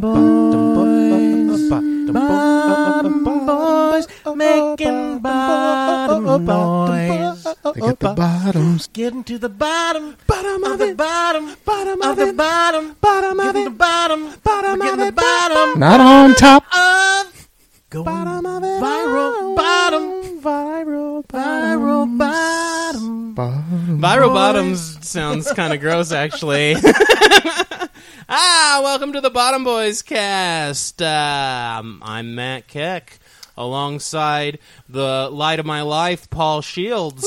boys, bottom boys, making bottom noise. They get the bottoms. Getting to the bottom, Bottom of the bottom, Bottom of the bottom, Bottom of the bottom, Bottom of the bottom Not on top. of Bottom of it. viral bottom, Viral viral bottom. bottom. Viral Bottoms sounds kind of gross, actually. Welcome to the Bottom Boys cast. Um, I'm Matt Keck, alongside the light of my life, Paul Shields.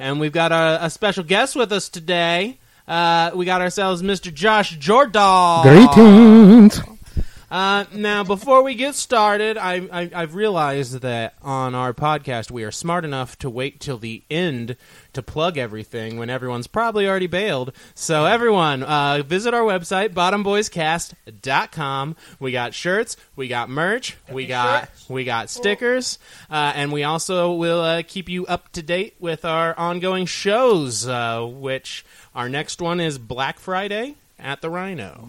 And we've got a, a special guest with us today. Uh, we got ourselves Mr. Josh Jordahl. Greetings. Uh, now, before we get started, I, I, I've realized that on our podcast we are smart enough to wait till the end to plug everything when everyone's probably already bailed. So, everyone, uh, visit our website, bottomboyscast.com. We got shirts, we got merch, we got we got stickers, uh, and we also will uh, keep you up to date with our ongoing shows. Uh, which our next one is Black Friday at the Rhino.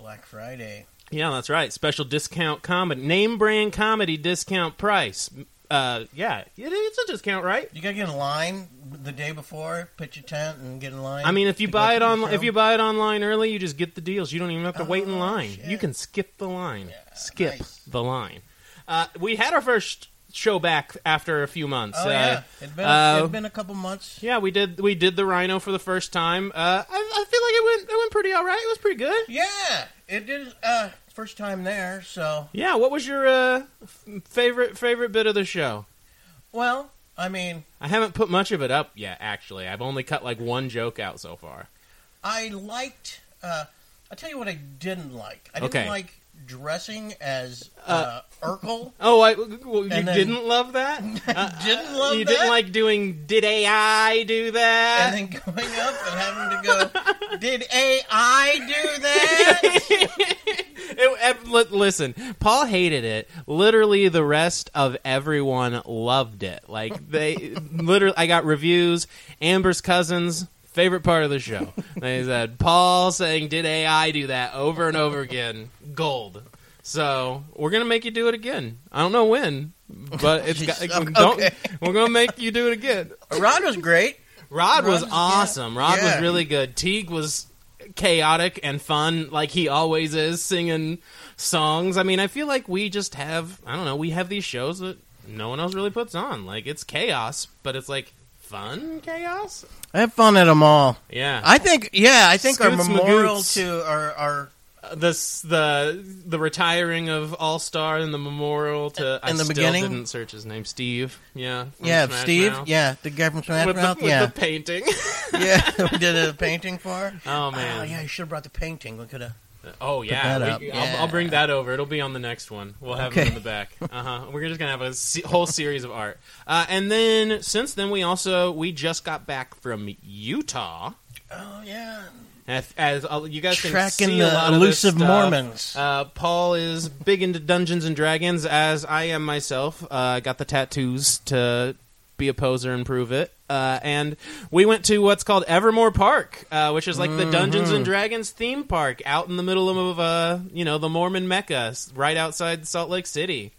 Black Friday. Yeah, that's right. Special discount comedy, name brand comedy discount price. Uh, yeah, it- it's a discount, right? You gotta get in line the day before, pitch your tent, and get in line. I mean, if you buy it on, if you buy it online early, you just get the deals. You don't even have to wait in Oh, line. shit. You can skip the line. Yeah, skip nice. the line. Uh, we had our first show back after a few months. Oh uh, yeah, it's been, uh, it'd been a couple months. yeah, we did. We did the Rhino for the first time. Uh, I, I feel like it went. It went pretty all right. It was pretty good. Yeah, it did. Uh, first time there, so Yeah. What was your uh, f- favorite favorite bit of the show? well, I mean, I haven't put much of it up yet. Actually, I've only cut like one joke out so far. I liked. Uh, I'll tell you what I didn't like. I didn't Okay. like dressing as uh, Urkel. Oh, I, well, you then- didn't love that? Uh, didn't love you that. didn't like doing "Did AI do that"? and then going up and having to go, did AI do that? It- it- li- listen, Paul hated it. Literally, the rest of everyone loved it. Like they, literally, I got reviews. Amber's cousins. Favorite part of the show. They said Paul saying "Did AI do that?" over and over again. Gold. So we're gonna make you do it again. I don't know when, but it's got, Okay. We're gonna make you do it again. Rod was great. Rod was Rod's- yeah. awesome. Rod was really good. Teague was chaotic and fun, like he always is, singing songs. I mean, I feel like we just have, I don't know, we have these shows that no one else really puts on. Like, it's chaos, but it's like fun chaos? I had fun at them all. Yeah. I think, yeah, I think our Scoots memorial Magoots. to our, our Uh, this the the retiring of All Star and the memorial to I In the still beginning? didn't search his name Steve yeah from yeah, Smash Steve, Mouth. yeah, the guy from Smash with, the, Mouth, with yeah, the painting yeah, we did a painting for. oh man Oh yeah, you should have brought the painting. We could have. Oh yeah, we- up. I'll, I'll bring that over. It'll be on the next one. We'll have Okay. it in the back. Uh huh. We're just gonna have a se- whole series of art. Uh, and then since then, we also we just got back from Utah. Oh yeah, As, as uh, you guys can tracking see a the lot of this elusive. Mormons. Uh, Paul is big into Dungeons and Dragons, as I am myself. Uh, I got the tattoos to be a poser and prove it. Uh, and we went to what's called Evermore Park, uh, which is like the Dungeons Mm-hmm. and Dragons theme park out in the middle of, uh, you know, the Mormon Mecca, right outside Salt Lake City.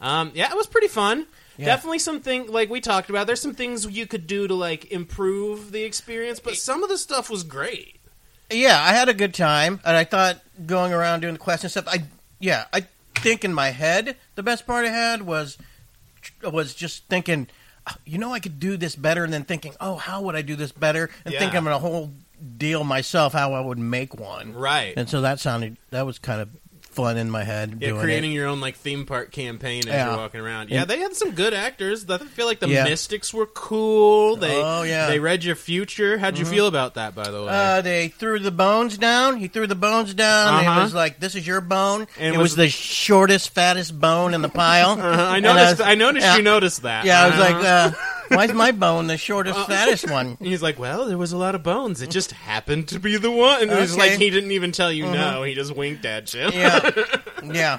Um, yeah, it was pretty fun. Yeah. Definitely something like we talked about. There's some things you could do to like improve the experience, but some of the stuff was great. Yeah, I had a good time, and I thought going around doing the question stuff. I yeah, I think in my head the best part I had was was just thinking, "Oh, you know, I could do this better, and then thinking, oh, how would I do this better, and Yeah. thinking of a whole deal myself how I would make one. Right. And so that sounded that was kind of fun in my head. Yeah, creating it. your own like theme park campaign as Yeah. you're walking around. Yeah, And- they had some good actors. I feel like the Yeah. Mystics were cool. They Oh, yeah. they read your future. How'd you feel about that, by the way? Uh, they threw the bones down. He threw the bones down. Uh-huh. It was like, "This is your bone." And it was- was, the shortest, fattest bone in the pile. Uh-huh, I And noticed. was- I noticed yeah, you noticed that. Yeah, I was like, Uh-huh. uh, "Why's my bone the shortest, fattest one?" He's like, well, there was a lot of bones. It just happened to be the one. And it's Okay. Like he didn't even tell you no. He just winked at you. Yeah, yeah.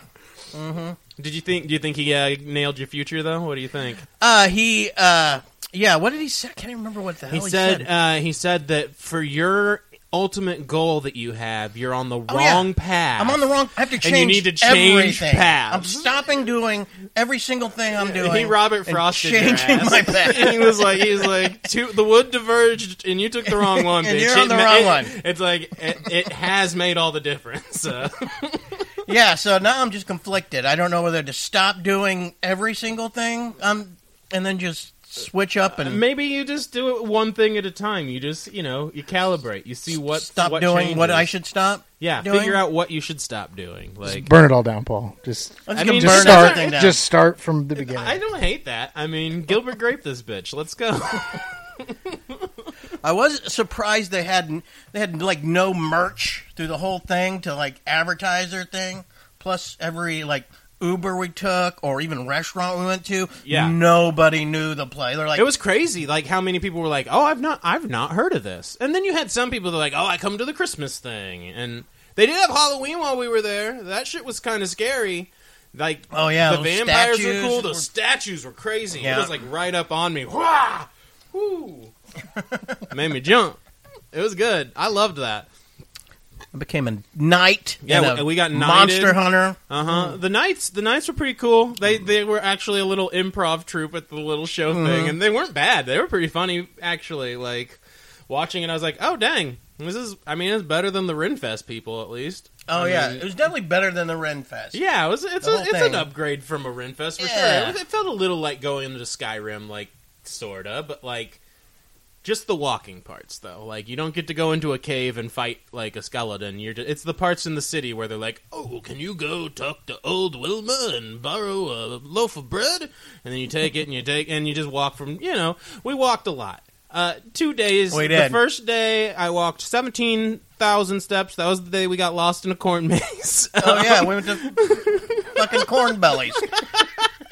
Did you think? Do you think he uh, nailed your future though? What do you think? Uh, he, uh, yeah. What did he say? I can't even remember what the hell He he, said. said. Uh, he said that for your ultimate goal that you have, you're on the Oh, yeah. wrong path. I'm on the wrong. I have to change. And you need to change everything. paths. I'm stopping doing every single thing I'm doing. He Robert and your changing my path. he was like, he was like, two, the wood diverged, and you took the wrong one. And bitch. you're on It the ma- wrong it- one. It's like it, it has made all the difference. Yeah, so now I'm just conflicted. I don't know whether to stop doing every single thing, um, and then just switch up and maybe you just do it one thing at a time. You just, you know, you calibrate. You see what stop what doing what. I should stop. Yeah, doing. figure out what you should stop doing. Like, burn it all down, Paul. Just I mean, just burn start. down. Just start from the beginning. I don't hate that. I mean, Gilbert Grape this bitch. Let's go. I was surprised they hadn't they had like no merch through the whole thing to like advertise their thing. Plus, every like Uber we took or even restaurant we went to, Yeah. nobody knew the play. They're like, It was crazy, like how many people were like, "Oh, I've not, I've not heard of this." And then you had some people that were like, "Oh, I come to the Christmas thing," and they did have Halloween while we were there. That shit was kind of scary. Like, Oh, yeah, the vampires were cool. were- Those statues were crazy. It was like right up on me. Wah! Woo! Made me jump. It was good. I loved that. I became a knight. Yeah, and a we got monster hunter. Uh huh. The knights, the knights were pretty cool. They they were actually a little improv troupe at the little show thing, and they weren't bad. They were pretty funny, actually. Like watching it, I was like, oh dang, this is. I mean, it's better than the Renfest people, at least. Oh I yeah, mean, it was definitely better than the Ren Fest. yeah. It was. It's a, it's thing. an upgrade from a Renfest for Yeah. sure. It, was- it felt a little like going into Skyrim, like sorta, but like. Just the walking parts, though. Like you don't get to go into a cave and fight like a skeleton. You're just, it's the parts in the city where they're like, "Oh, can you go talk to old Wilma and borrow a loaf of bread?" And then you take it and you take and you just walk from. You know, we walked a lot. Uh, two days. We The first day I walked seventeen thousand steps. That was the day we got lost in a corn maze. Oh yeah, we went to fucking corn bellies.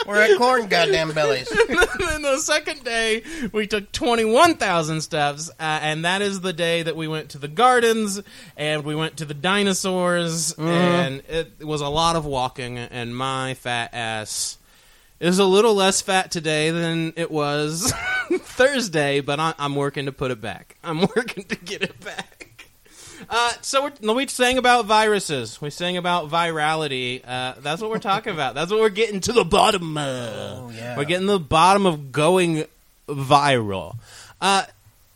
We're at corn goddamn bellies. and then the second day, we took 21,000 steps, uh, and that is the day that we went to the gardens and we went to the dinosaurs, and it was a lot of walking, and my fat ass is a little less fat today than it was Thursday, but I, I'm working to put it back. I'm working to get it back. Uh, so we're, we sang about viruses. We sang about virality. Uh, that's what we're talking about. That's what we're getting to the bottom of. Oh, yeah. We're getting to the bottom of going viral. Uh,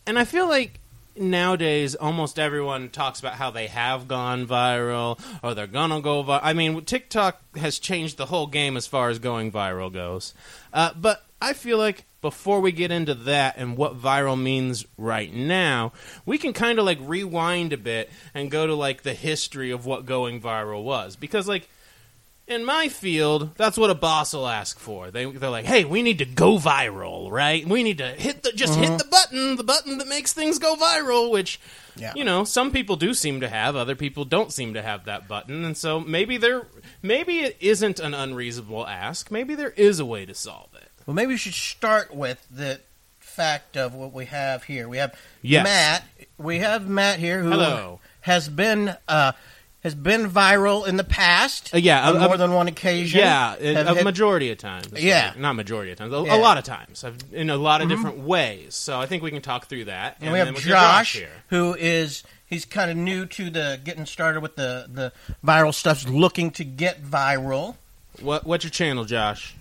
and I feel like nowadays almost everyone talks about how they have gone viral or they're gonna go viral. I mean, TikTok has changed the whole game as far as going viral goes. Uh, but I feel like before we get into that and what viral means right now, we can kind of like rewind a bit and go to like the history of what going viral was because like in my field, that's what a boss will ask for. They they're like, "Hey, we need to go viral, right? We need to hit the just hit mm-hmm. the button, the button that makes things go viral." Which, Yeah. you know, some people do seem to have, other people don't seem to have that button, and so maybe there, maybe it isn't an unreasonable ask. Maybe there is a way to solve it. Well, maybe we should start with the fact of what we have here. We have Yes. Matt. We have Matt here who Hello. has been uh, has been viral in the past. Uh, yeah, on a- a- more than one occasion. Yeah, a, Have a majority of times. Yeah. Like, not majority of times, a, Yeah. Mm-hmm. a lot of times, I've, in a lot of different ways. So I think we can talk through that. and we have we'll Josh, here. who is he's kind of new to the getting started with the the viral stuff, looking to get viral. What what's your channel, Josh?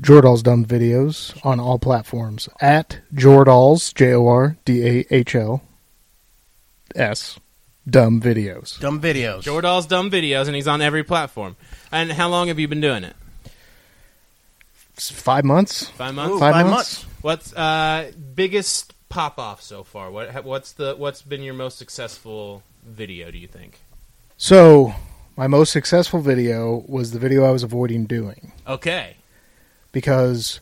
Jordahl's Dumb Videos on all platforms at Jordahl's J O R D A H L S Dumb Videos. Dumb videos. Jordahl's dumb videos, and he's on every platform. And how long have you been doing it? It's five months. Five months. Ooh, Five five months? months. What's uh, biggest pop off so far? What ha- what's the what's been your most successful video? Do you think? So my most successful video was the video I was avoiding doing Okay. Because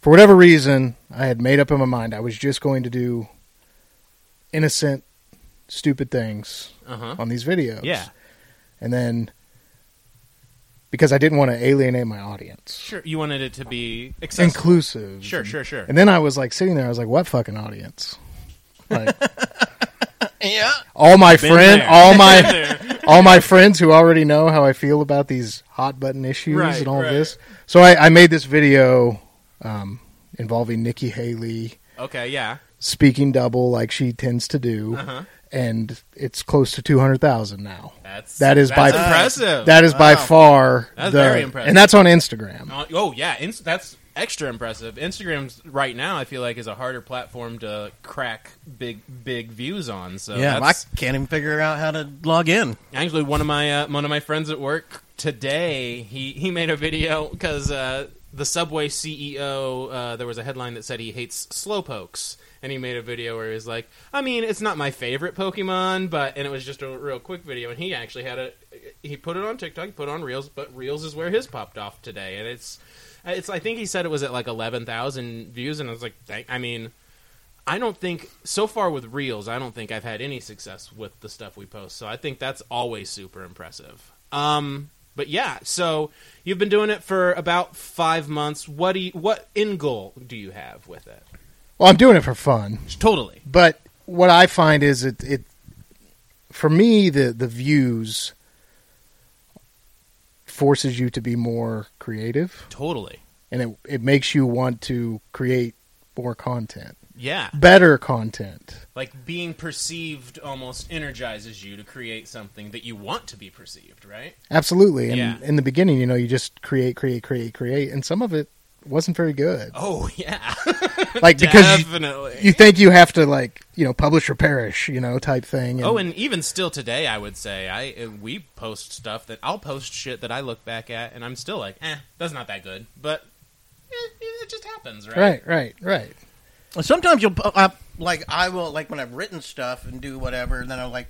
for whatever reason I had made up in my mind I was just going to do innocent, stupid things Uh huh. on these videos. Yeah. and then because I didn't want to alienate my audience, Sure. You wanted it to be accessible. inclusive. Sure. Sure. Sure. And then I was like sitting there, I was like, "What fucking audience?" Like Yeah. all my Been friend, there. all my all my friends who already know how I feel about these hot button issues Right, and all right. this. So I, I made this video um, involving Nikki Haley Okay. Yeah. speaking double like she tends to do, Uh huh. And it's close to two hundred thousand now. That's That is that's by impressive. That is by far That's the, very impressive. and that's on Instagram. Uh, oh yeah, Inst- that's extra impressive. Instagram's right now, I feel like, is a harder platform to crack big big views on. So yeah, I can't even figure out how to log in. actually one of my uh, one of my friends at work today. He he made a video because uh, the Subway CEO. Uh, there was a headline that said he hates slowpokes. And he made a video where he was like, I mean, it's not my favorite Pokemon, but and it was just a real quick video. And he actually had a, he put it on TikTok, he put it on Reels, but Reels is where his popped off today, and it's, it's. I think he said it was at like eleven thousand views, and I was like, I mean, I don't think so far with Reels, I don't think I've had any success with the stuff we post. So I think that's always super impressive. Um, but yeah, so you've been doing it for about five months. What do you, what end goal do you have with it? Well, I'm doing it for fun, Totally. but what I find is it, it for me the the views forces you to be more creative, Totally. and it it makes you want to create more content, Yeah. better content. Like being perceived almost energizes you to create something that you want to be perceived, right? Absolutely. And Yeah. in the beginning, you know, you just create, create, create, create, and some of it wasn't very good. Oh yeah. Like because you, Definitely. you think you have to like you know publish or perish, you know, type thing. Oh, and even still today, I would say I uh, we post stuff that I'll post shit that I look back at, and I'm still like, eh, that's not that good. But eh, it just happens, right? right, right, right. Sometimes you'll uh, like I will like when I've written stuff and do whatever, and then I'm like,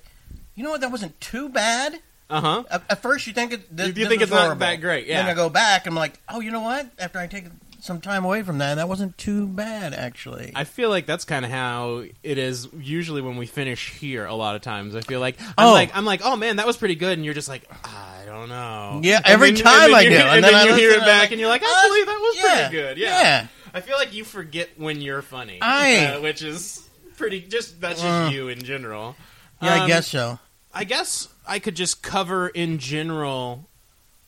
you know what, that wasn't too bad. Uh huh. At, at first, you think it. This, You- you think it's not that great, yeah. Then I go back, I'm like, oh, you know what? After I take some time away from that, that wasn't too bad actually. I feel like that's kind of how it is usually when we finish here. A lot of times, I feel like I'm Oh. like I'm like, oh man, that was pretty good, and you're just like, I don't know. Yeah, And every then- time and I do, and and then then I you hear it back, like, and you're like, "Uh, actually, that was yeah, pretty good. Yeah. yeah. I feel like you forget when you're funny, I- uh, which is pretty. Just that's just Uh. you in general. yeah, I Um, guess so. I guess I could just cover in general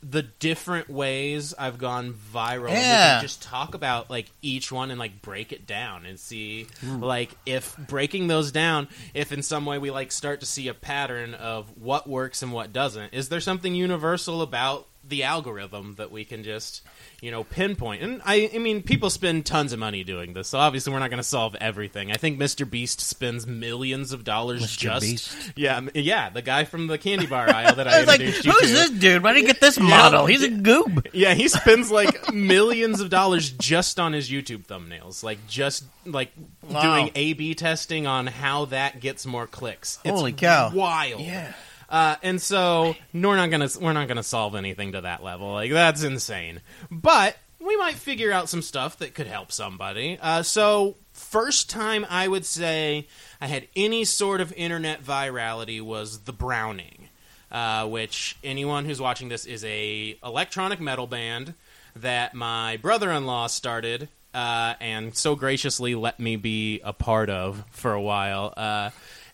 the different ways I've gone viral. We Yeah. just talk about like each one and like break it down and see like if breaking those down, if in some way we like start to see a pattern of what works and what doesn't. Is there something universal about the algorithm that we can just you know pinpoint? And I, I mean, people spend tons of money doing this, so obviously we're not going to solve everything. I think Mr. Beast spends millions of dollars Mr. just Beast. yeah, yeah, the guy from the candy bar aisle that I, I was like, who's you to. this dude? Why did he get this model? He's a goob. Yeah, he spends like millions of dollars just on his YouTube thumbnails, like just like Wow. doing A/B testing on how that gets more clicks. It's Holy cow. Wild. Yeah. Uh, and so we're not gonna we're not gonna solve anything to that level. Like that's insane. But we might figure out some stuff that could help somebody. Uh, so first time I would say I had any sort of internet virality was the Browning, uh, which anyone who's watching this is a electronic metal band that my brother-in-law started uh, and so graciously let me be a part of for a while. Uh,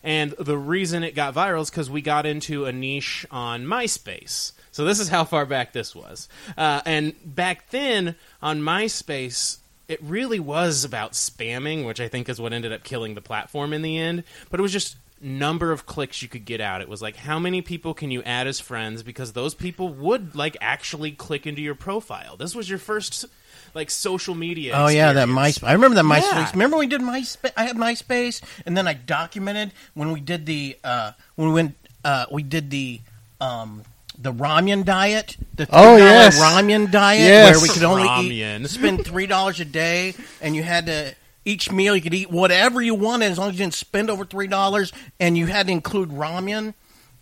and the reason it got viral is because we got into a niche on MySpace. So this is how far back this was. Uh, and back then on MySpace, it really was about spamming, which I think is what ended up killing the platform in the end. But it was just number of clicks you could get out. It was like how many people can you add as friends because those people would like actually click into your profile. This was your first like social media. Oh yeah, that. MySpace. I remember that Yeah. MySpace. Remember we did MySpace? I had MySpace, and then I documented when we did the uh, when we went uh, we did the um, the ramen diet. The Oh, $3 yes. ramen diet Yes. where we could only Ramen. eat spend three dollars a day, and you had to. Each meal you could eat whatever you wanted as long as you didn't spend over three dollars, and you had to include ramen,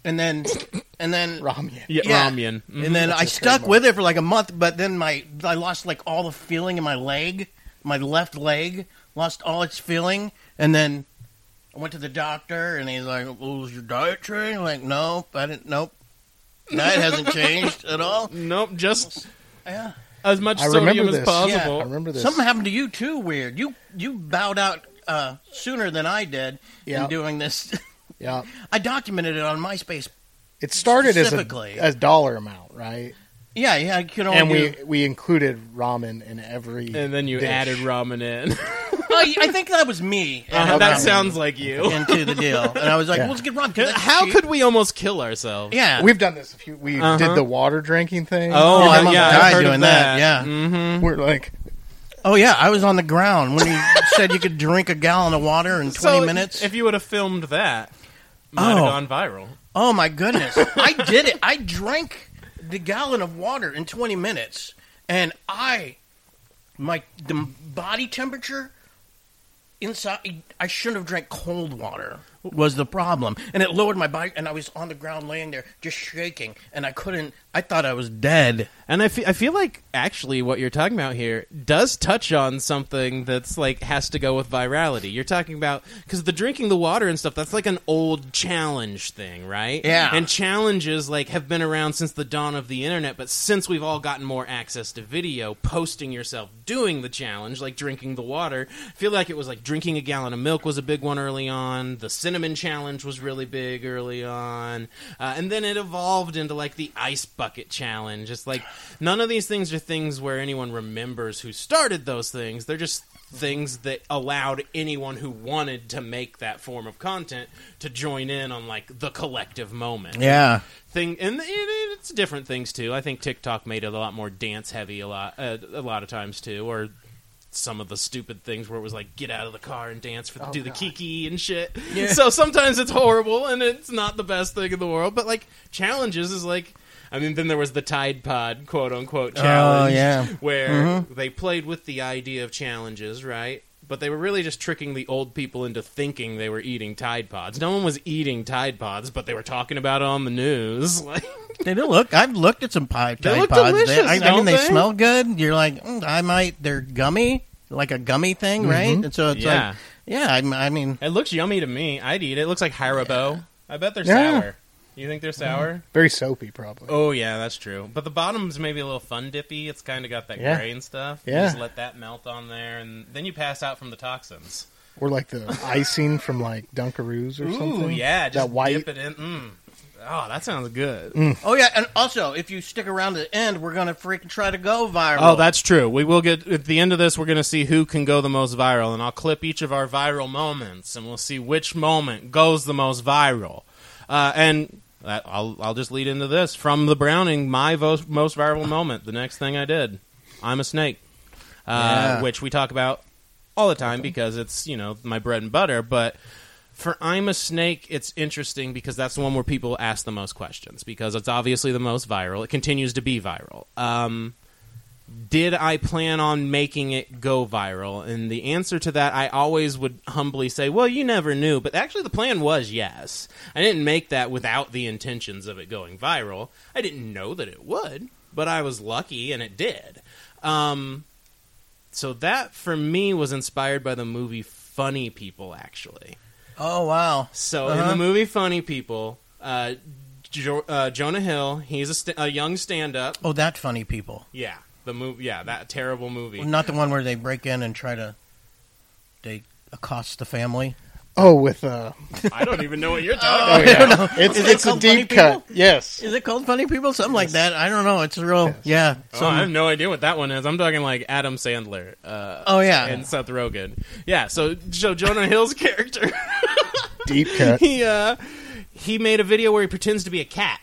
and then and then Ramen. Yeah, yeah. ramen. Mhm. And then That's I a stuck trademark. with it for like a month, but then my I lost like all the feeling in my leg, my left leg lost all its feeling, and then I went to the doctor, and he's like, "Well, was your diet changed?" I'm like, "Nope, I didn't. Nope, diet hasn't changed at all." Nope, just Yeah, as much I sodium as this. possible. I remember this. something happened to you too. Weird. You you bowed out uh, sooner than I did Yeah. in doing this. Yeah, I documented it on MySpace. it started as a Specifically. as dollar amount, right? Yeah, yeah, I could only And do- we we included ramen in every. And then you dish. added ramen in. I, I think that was me. Uh, that sounds like you. into the deal, and I was like, Yeah. well, "Let's get Rob." 'cause that's How cheap. could we almost kill ourselves? Yeah. We've done this a few. We Uh-huh. did the water drinking thing. Oh, Yeah, my I- mom yeah, died I've heard doing of that, that. yeah. Mm-hmm. we're like, Oh yeah, I was on the ground when he said you could drink a gallon of water in twenty minutes. If you would have filmed that, might have Oh. gone viral. Oh my goodness! I did it. I drank the gallon of water in 20 minutes, and I, my the body temperature inside. I shouldn't have drank cold water. Was the problem, and it lowered my body, and I was on the ground laying there just shaking, and I couldn't. I thought I was dead. And I fe- I feel like actually what you're talking about here does touch on something that's like has to go with virality. You're talking about because the drinking the water and stuff that's like an old challenge thing, right? Yeah. And challenges like have been around since the dawn of the internet, but since we've all gotten more access to video, posting yourself doing the challenge, like drinking the water, I feel like it was like drinking a gallon of milk was a big one early on. The cinnamon challenge was really big early on, uh, and then it evolved into like the ice bucket challenge. It's like none of these things are things where anyone remembers who started those things. They're just things that allowed anyone who wanted to make that form of content to join in on like the collective moment Yeah. thing and it, it's different things too i think tiktok made it a lot more dance heavy a lot uh, a lot of times too or some of the stupid things where it was like get out of the car and dance for Oh, do the kiki and shit Yeah. so sometimes it's horrible and it's not the best thing in the world but like challenges is like I mean, then there was the Tide Pod quote unquote challenge, Oh, yeah. where Mhm. they played with the idea of challenges, right? But they were really just tricking the old people into thinking they were eating Tide Pods. No one was eating Tide Pods, but they were talking about it on the news. Like, They do look. I've looked at some pie They Tide look pods. delicious, I, I mean, they, they? smell good. You're like, mm, I might. They're gummy, like a gummy thing, right? And so it's Yeah. like, yeah. I, I mean, it looks yummy to me. I'd eat it. It looks like Haribo. I bet they're Yeah. sour. You think they're sour? very soapy, probably. Oh yeah, that's true. But the bottom's maybe a little fun dippy. It's kind of got that Yeah. gray and stuff. You Yeah. just let that melt on there, and then you pass out from the toxins. Or like the icing from like Dunkaroos or Ooh, something. yeah, just that white. dip it in. Mm. Oh, that sounds good. oh yeah, and also if you stick around to the end, we're gonna freaking try to go viral. Oh, that's true. We will get at the end of this. We're going to see who can go the most viral, and I'll clip each of our viral moments, and we'll see which moment goes the most viral. Uh, and that, I'll I'll just lead into this from the Browning. My vo- most viral moment. The next thing I did, I'm a snake, uh, Yeah. which we talk about all the time because it's you know my bread and butter, but. For I'm a Snake, it's interesting because that's the one where people ask the most questions because it's obviously the most viral. It continues to be viral. Um, did I plan on making it go viral? And the answer to that, I always would humbly say, well, you never knew. But actually, the plan was yes. I didn't make that without the intentions of it going viral. I didn't know that it would, but I was lucky and it did. Um, so that, for me, was inspired by the movie Funny People, actually. Oh wow. So in Uh-huh. the movie Funny People, uh, jo- uh, Jonah Hill, he's a, st- a young stand-up. Oh, that funny people. Yeah, the movie. Yeah, that terrible movie. Not the one where they break in and try to they accost the family. Oh, with uh, I don't even know what you're oh talking yeah, know. it's Is it it's a called Funny deep cut. People? Yes, Is it called funny people? Something like that. I don't know. It's a real yeah. about. Oh, I have no idea what that one is. I'm talking like Adam Sandler. Uh, Oh, yeah. and Seth Rogen. Yeah, so so Jonah Hill's character, deep cut. he uh, he made a video where he pretends to be a cat.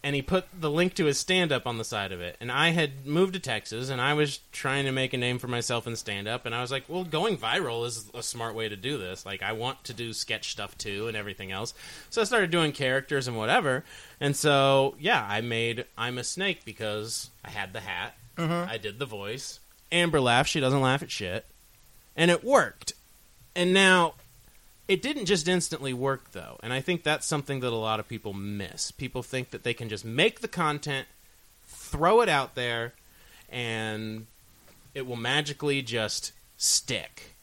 And he put the link to his stand up on the side of it. And I had moved to Texas and I was trying to make a name for myself in stand up. And I was like, well, going viral is a smart way to do this. Like, I want to do sketch stuff too and everything else. So I started doing characters and whatever. And so, yeah, I made I'm a Snake because I had the hat, mm-hmm. I did the voice. Amber laughs. She doesn't laugh at shit. And it worked. And now it didn't just instantly work, though, and I think that's something that a lot of people miss. People think that they can just make the content, throw it out there, and it will magically just stick.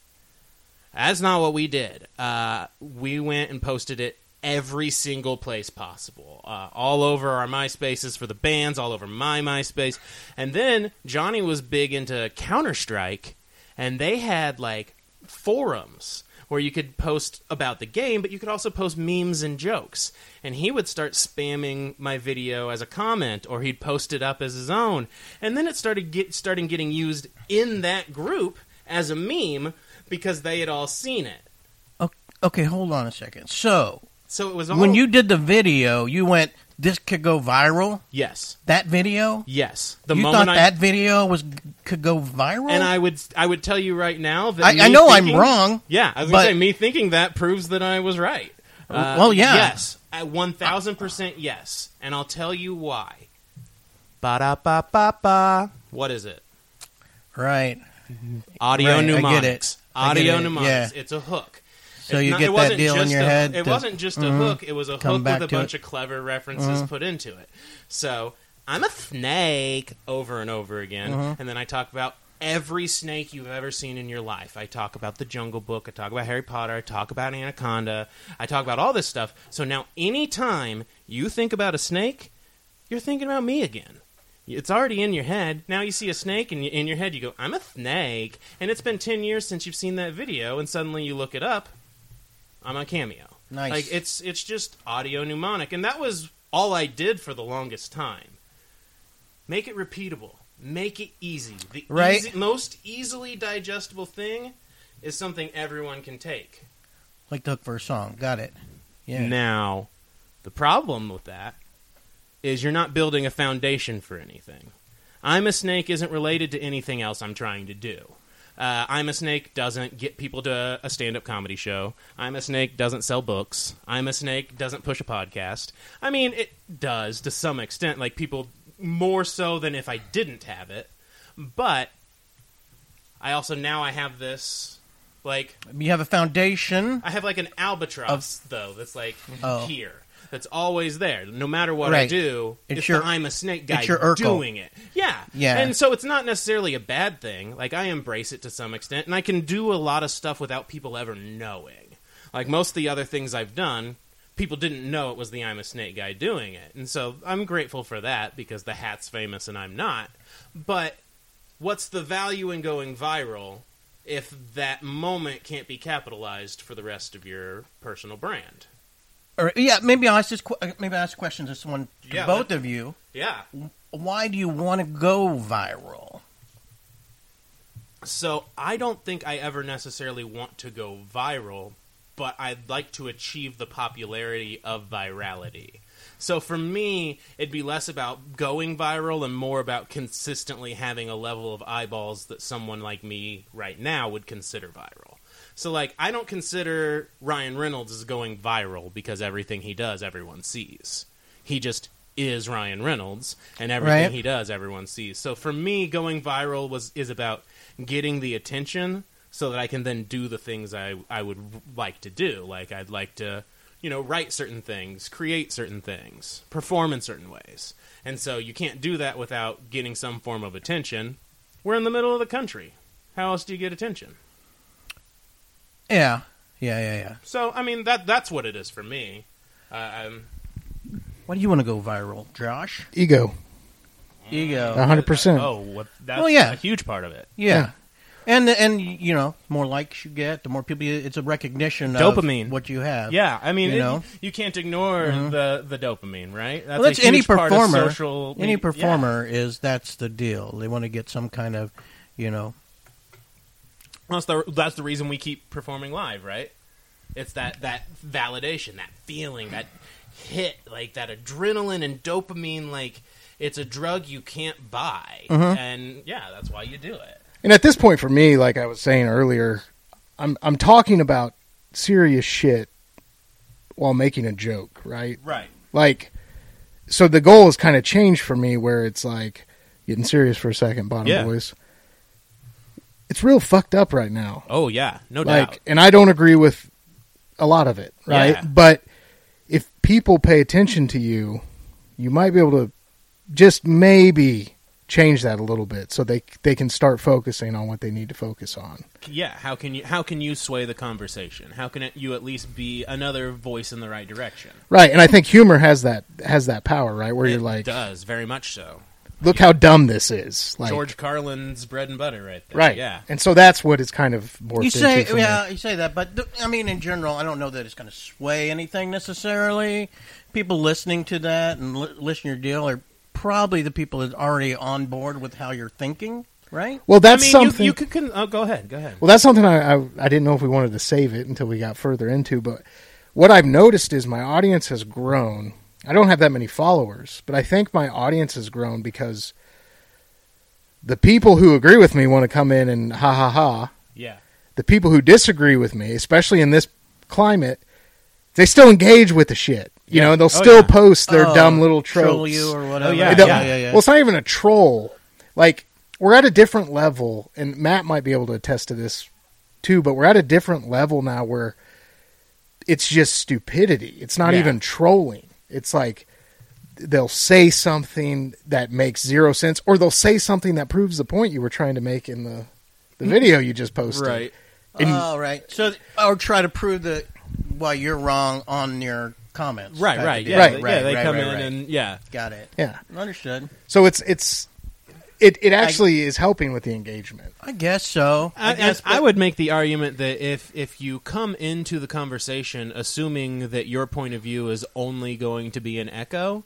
That's not what we did. Uh, we went and posted it every single place possible, uh, all over our MySpaces for the bands, all over my MySpace, and then Johnny was big into Counter Strike, and they had like forums where you could post about the game, but you could also post memes and jokes. And he would start spamming my video as a comment, or he'd post it up as his own. And then it started get, starting getting used in that group as a meme because they had all seen it. Okay, hold on a second. So, So it was all when you did the video, you went, "This could go viral." yes, That video. yes. The you moment thought I that video was could go viral, and I would I would tell you right now that I, I know thinking- I'm wrong. Yeah, I was but- gonna say me thinking that proves that I was right. Uh, Well, yeah. yes, at one thousand percent yes, and I'll tell you why. Ba da ba ba ba. What is it? Right. Audio Right, mnemonics. it. I get Audio it, mnemonics. yeah. It's a hook. So you not- get that deal in your a- head. It wasn't just a Mhm. hook. It was a hook with a bunch it. of clever references put into it. So I'm a snake over and over again, Mm-hmm. and then I talk about every snake you've ever seen in your life. I talk about the Jungle Book. I talk about Harry Potter. I talk about Anaconda. I talk about all this stuff. So now, anytime you think about a snake, you're thinking about me again. It's already in your head. Now you see a snake, and in your head you go, "I'm a snake," and it's been ten years since you've seen that video, and suddenly you look it up. I'm a cameo. Nice. Like it's it's just audio mnemonic, and that was all I did for the longest time. Make it repeatable. Make it easy. The Right. easy, most easily digestible thing is something everyone can take. like the hook for a song. Got it. Yeah. Now, the problem with that is you're not building a foundation for anything. I'm a Snake isn't related to anything else I'm trying to do. Uh, I'm a Snake doesn't get people to a stand up comedy show. I'm a Snake doesn't sell books. I'm a Snake doesn't push a podcast. I mean, it does to some extent, like people more so than if I didn't have it. But I also now I have this like You have a foundation. I have like an albatross though that's like Oh. here. That's always there. No matter what I do, It's it's, your- the I'm a snake guy doing it. Yeah. Yeah. And so it's not necessarily a bad thing. Like I embrace it to some extent and I can do a lot of stuff without people ever knowing. Like most of the other things I've done, people didn't know it was the I'm a snake guy doing it. And so I'm grateful for that because the hat's famous and I'm not. But what's the value in going viral if that moment can't be capitalized for the rest of your personal brand? Or yeah, maybe I'll ask this. Uh, maybe I'll ask questions to someone, to Yeah, both let- of you. Yeah. Why do you want to go viral? So I don't think I ever necessarily want to go viral, but I'd like to achieve the popularity of virality. So for me, it'd be less about going viral and more about consistently having a level of eyeballs that someone like me right now would consider viral. So like I don't consider Ryan Reynolds as going viral because everything he does everyone sees. He just is Ryan Reynolds and everything Right. he does everyone sees. So for me going viral was is about getting the attention so that I can then do the things I I would like to do. Like I'd like to, you know, write certain things, create certain things, perform in certain ways. And so you can't do that without getting some form of attention. We're in the middle of the country. How else do you get attention? Yeah, yeah, yeah, yeah. So I mean that that's what it is for me. Uh, um, Why do you want to go viral, Josh? Ego. Ego. A hundred percent. oh, what, that's Well, yeah. a huge part of it. Yeah. Yeah. And and you know, more likes you get, the more people. You, it's a recognition Dopamine. what you have. Yeah, I mean, You it- know? you can't ignore the the dopamine, right? That's Well, that's a any huge part of performer. social Any yeah. performer is that's the deal. They want to get some kind of, you know, That's the that's the reason we keep performing live, right? It's that that validation, that feeling, that hit, like that adrenaline and dopamine. Like it's a drug you can't buy, Mm-hmm. and yeah, that's why you do it. And at this point, for me, like I was saying earlier, I'm I'm talking about serious shit while making a joke, right? Right. Like, so the goal has kind of changed for me, where it's like getting serious for a second, bottom Yeah. boys. It's real fucked up right now. Oh yeah, no like, doubt. and I don't agree with a lot of it, right? Yeah. But if people pay attention to you, you might be able to just maybe change that a little bit so they they can start focusing on what they need to focus on. Yeah. How can you how can you sway the conversation? How can it, you at least be another voice in the right direction? Right, and I think humor has that has that power, right? Where it you're like, it does very much so. Look how dumb this is. Like, George Carlin's bread and butter, right there. right? Yeah. and so that's what it's kind of morphed you say into for me. yeah, you say that, but th- I mean, in general, I don't know that it's going to sway anything necessarily. People listening to that and li- listen to your deal are probably the people that are already on board with how you're thinking. right? Well, that's I mean, something. you, you could. Con- oh, go ahead. Go ahead. Well, that's something I, I I didn't know if we wanted to save it until we got further into. But what I've noticed is my audience has grown. I don't have that many followers, but I think my audience has grown because the people who agree with me want to come in and ha ha ha. Yeah. The people who disagree with me, especially in this climate, they still engage with the shit. You Yeah. know, they'll Oh, still yeah. post their Oh, dumb little tropes. troll you or whatever. Oh, yeah, yeah, yeah, yeah. Well, it's not even a troll. Like we're at a different level, and Matt might be able to attest to this too. But we're at a different level now where it's just stupidity. It's not Yeah. even trolling. It's like they'll say something that makes zero sense, or they'll say something that proves the point you were trying to make in the the mm-hmm. video you just posted. Right. And- oh, right. So, or try to prove that why you're wrong on your comments. Right. type Right. Yeah. deal. Right, they- yeah. They right, come right, in right. and yeah. got it. Yeah. Understood. So it's it's it it actually is helping with the engagement. I guess so. I, I, guess I would make the argument that if if you come into the conversation assuming that your point of view is only going to be an echo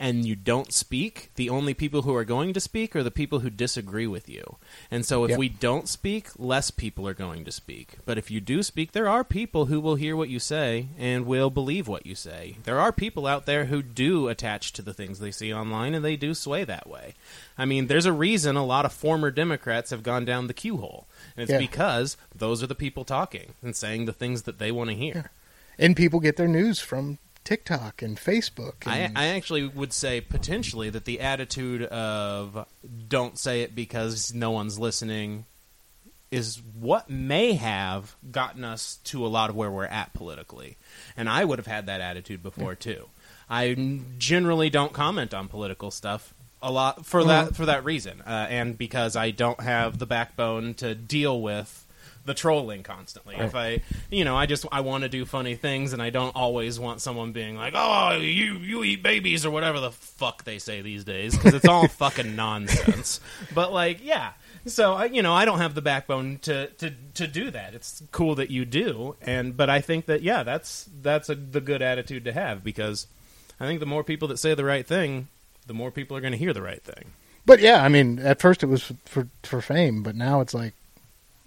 and you don't speak, the only people who are going to speak are the people who disagree with you. And so if Yep. we don't speak, less people are going to speak. But if you do speak, there are people who will hear what you say and will believe what you say. There are people out there who do attach to the things they see online and they do sway that way. I mean, there's a reason a lot of former Democrats have gone down the Q hole. And it's Yeah. because those are the people talking and saying the things that they want to hear. And people get their news from TikTok and Facebook. I, and- I actually would say potentially that the attitude of don't say it because no one's listening is what may have gotten us to a lot of where we're at politically. And I would have had that attitude before too. I generally don't comment on political stuff a lot for that for that reason, uh, and because I don't have the backbone to deal with the trolling constantly. If oh. I, you know, I just I want to do funny things, and I don't always want someone being like, "Oh, you you eat babies" or whatever the fuck they say these days, because it's all fucking nonsense. But like, yeah. So I, you know, I don't have the backbone to, to, to do that. It's cool that you do, and but I think that yeah, that's that's a, the good attitude to have because I think the more people that say the right thing, the more people are going to hear the right thing. But yeah, I mean, at first it was for, for for fame, but now it's like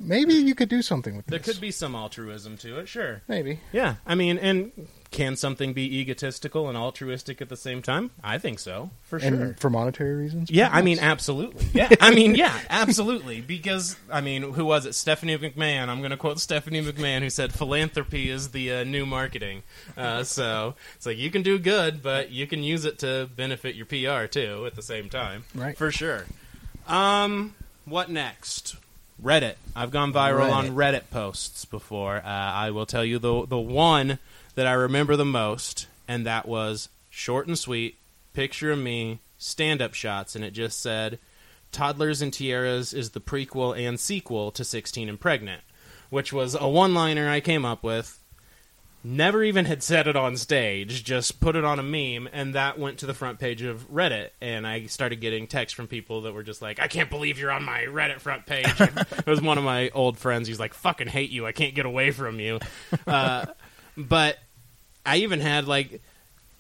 maybe you could do something with There this. There could be some altruism to it, sure. maybe. Yeah, I mean, and can something be egotistical and altruistic at the same time? I think so, for sure. For monetary reasons. Yeah, I mean, absolutely. Yeah, I mean, yeah, absolutely. Because I mean, who was it? Stephanie McMahon. I'm going to quote Stephanie McMahon, who said, "Philanthropy is the uh, new marketing." Uh, so it's like you can do good, but you can use it to benefit your PR too at the same time, Right. For sure. Um, what next? Reddit. I've gone viral on Reddit posts before. Uh, I will tell you the the one that I remember the most, and that was short and sweet. Picture of me, stand up shots, and it just said, "Toddlers and Tiaras is the prequel and sequel to 16 and Pregnant," which was a one liner I came up with. Never even had said it on stage, just put it on a meme, and that went to the front page of Reddit. And I started getting texts from people that were just like, I can't believe you're on my Reddit front page. It was one of my old friends. He's like, fucking hate you. I can't get away from you. Uh, but I even had like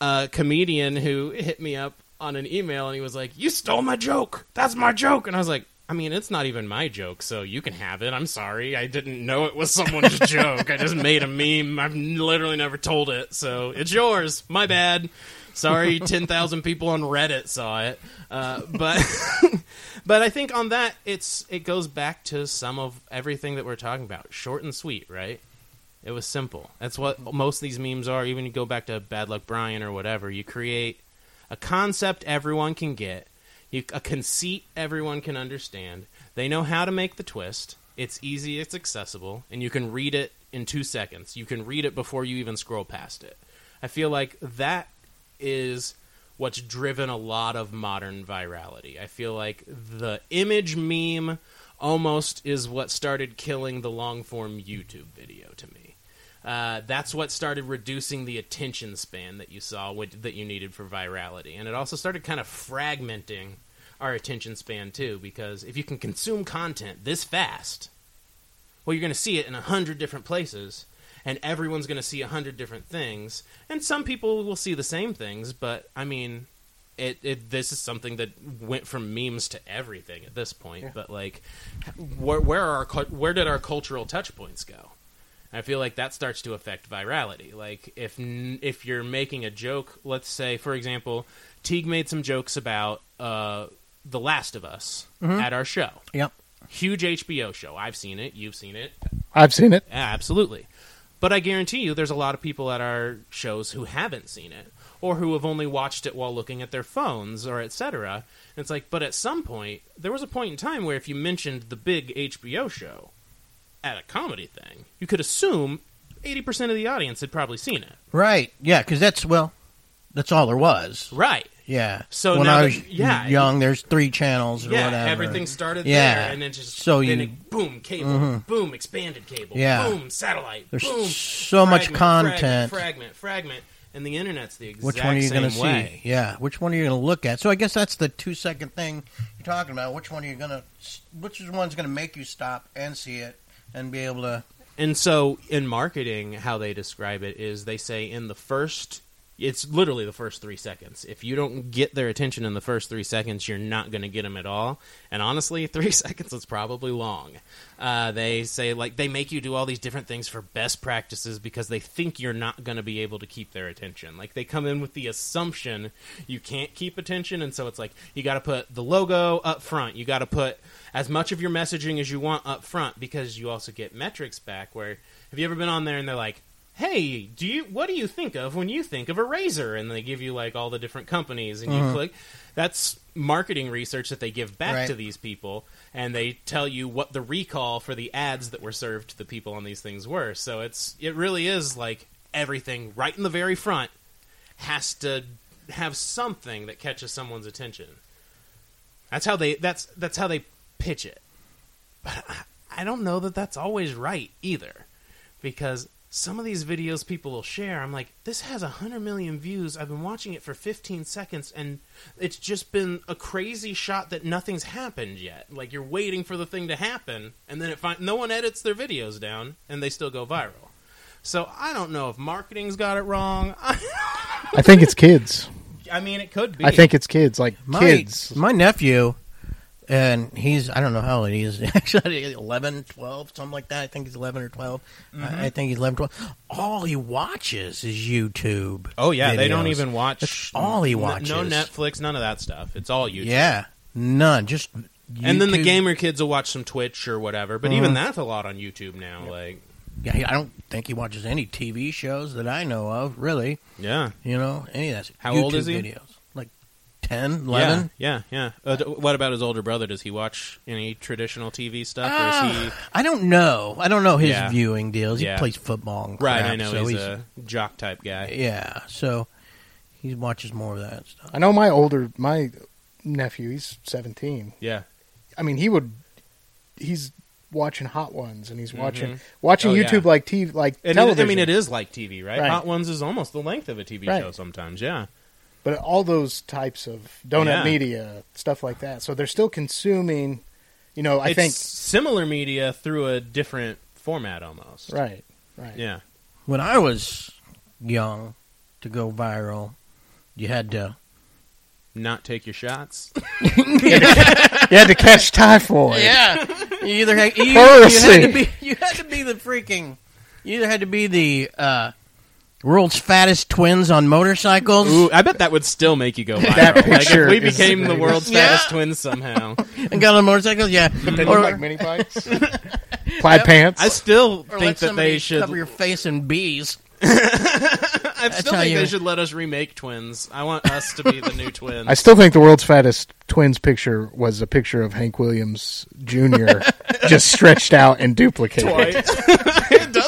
a comedian who hit me up on an email and he was like, You stole my joke. That's my joke. And I was like, I mean, it's not even my joke, so you can have it. I'm sorry. I didn't know it was someone's joke. I just made a meme. I've literally never told it, so it's yours. My bad. Sorry, 10,000 people on Reddit saw it. Uh, but but I think on that it's it goes back to some of everything that we're talking about. Short and sweet, right? It was simple. That's what most of these memes are. Even you go back to Bad Luck Brian or whatever. You create a concept everyone can get, you, a conceit everyone can understand. They know how to make the twist. It's easy, it's accessible, and you can read it in two seconds. You can read it before you even scroll past it. I feel like that is what's driven a lot of modern virality. I feel like the image meme almost is what started killing the long form YouTube video to me. Uh, that's what started reducing the attention span that you saw that you needed for virality, and it also started kind of fragmenting our attention span too. Because if you can consume content this fast, well, you're going to see it in a hundred different places, and everyone's going to see a hundred different things, and some people will see the same things. But I mean, it, it this is something that went from memes to everything at this point. But like, where where are our, where did our cultural touch points go? I feel like that starts to affect virality. Like if if you're making a joke, let's say for example, Teague made some jokes about uh, The Last of Us at our show. Yep. Huge HBO show. I've seen it. You've seen it. I've seen it. Yeah, absolutely. But I guarantee you, there's a lot of people at our shows who haven't seen it, or who have only watched it while looking at their phones, or etc. It's like, but at some point, there was a point in time where if you mentioned the big HBO show at a comedy thing, you could assume 80% of the audience had probably seen it. Right. Yeah, because that's well, that's all there was. Right. Yeah. So when now I that- was yeah, young, there's three channels or Yeah, whatever. everything started Yeah. there, and then just So you- it- boom cable, mm-hmm. boom expanded cable, Yeah. boom satellite, There's boom so much content. fragment, fragment, fragment, and the internet's the exact same way. Which one are you going to see? Yeah, which one are you going to look at? So I guess that's the two second thing you're talking about. Which one are you going to? Which one's going to make you stop and see it and be able to? And so in marketing, how they describe it is they say in the first, it's literally the first three seconds. If you don't get their attention in the first three seconds, you're not going to get them at all. And honestly, three seconds is probably long. Uh, they say like they make you do all these different things for best practices because they think you're not going to be able to keep their attention. Like they come in with the assumption you can't keep attention, and so it's like you got to put the logo up front. You got to put as much of your messaging as you want up front because you also get metrics back. Where have you ever been on there and they're like, "Hey, do you what do you think of when you think of a razor?" And they give you like all the different companies, and you uh-huh. click. That's marketing research that they give back Right. to these people, and they tell you what the recall for the ads that were served to the people on these things were. So it's it really is like everything right in the very front has to have something that catches someone's attention. That's how they that's that's how they pitch it. But I- I don't know that that's always right either, because some of these videos people will share, I'm like, this has a hundred million views. I've been watching it for 15 seconds, and it's just been a crazy shot that nothing's happened yet. Like you're waiting for the thing to happen, and then it fin- no one edits their videos down, and they still go viral. So I don't know if marketing's got it wrong. I think it's kids. I mean, it could be. I think it's kids. Like My, kids. My nephew, and he's I don't know how old he is. Actually, 11, 12, something like that. I think he's eleven or 12 Mm-hmm. I, I think he's 11, 12. All he watches is YouTube. Oh yeah, they don't even watch. That's all he watches. No Netflix, none of that stuff. It's all YouTube. Yeah, none. Just And then the gamer kids will watch some Twitch or whatever. But Uh-huh. even that's a lot on YouTube now. Like, Yeah, I don't think he watches any TV shows that I know of. Really, yeah, you know, any of that. How YouTube old is he? Videos 10, 11? yeah, yeah. yeah. Uh, what about his older brother? Does he watch any traditional TV stuff, or is he? I don't know. I don't know his Yeah. viewing deals. He Yeah. plays football. And Right, I know so he's, a jock type guy. yeah. So he watches more of that stuff. I know my older my nephew. He's seventeen. Yeah, I mean, he would. He's watching Hot Ones, and he's watching Mhm. watching Oh, YouTube yeah. like TV, like and it, television. I mean, it is like TV, right? Right. Hot Ones is almost the length of a TV Right. show sometimes. Yeah, but all those types of donut Yeah. media stuff like that. So they're still consuming. You know, I it's think similar media through a different format almost. right, right. Yeah. When I was young, to go viral, you had to. Not take your shots. You had to catch typhoid. Yeah, you either had, you, you had to be you had to be the freaking you either had to be the uh, world's fattest twins on motorcycles Ooh, I bet that would still make you go viral. That like picture if we is became the world's Yeah. fattest twins somehow. and got on motorcycles. Yeah, They or, look like mini bikes, plaid pants. I still or let think that they should. cover your face in bees. I still think you- they should let us remake twins. I want us to be the new twins. I still think the world's fattest twins picture was a picture of Hank Williams Jr. just stretched out and duplicated.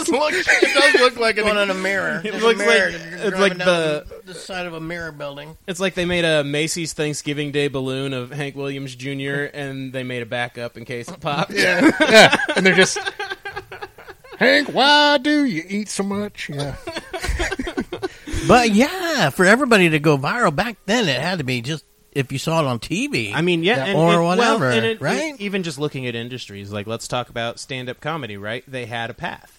Twice. it does look. It does look like Going an. in a mirror. It There's a looks mirror. like- You're it's driving like down the- the side of a mirror building. It's like they made a Macy's Thanksgiving Day balloon of Hank Williams Jr. and they made a backup in case it popped. Yeah, yeah. And they're just Hank. Why do you eat so much? Yeah, But yeah, for everybody to go viral back then, it had to be just if you saw it on TV. I mean, yeah, Yeah. and, Or and- well, whatever, and it- right? Even just looking at industries, like let's talk about stand-up comedy, right? They had a path.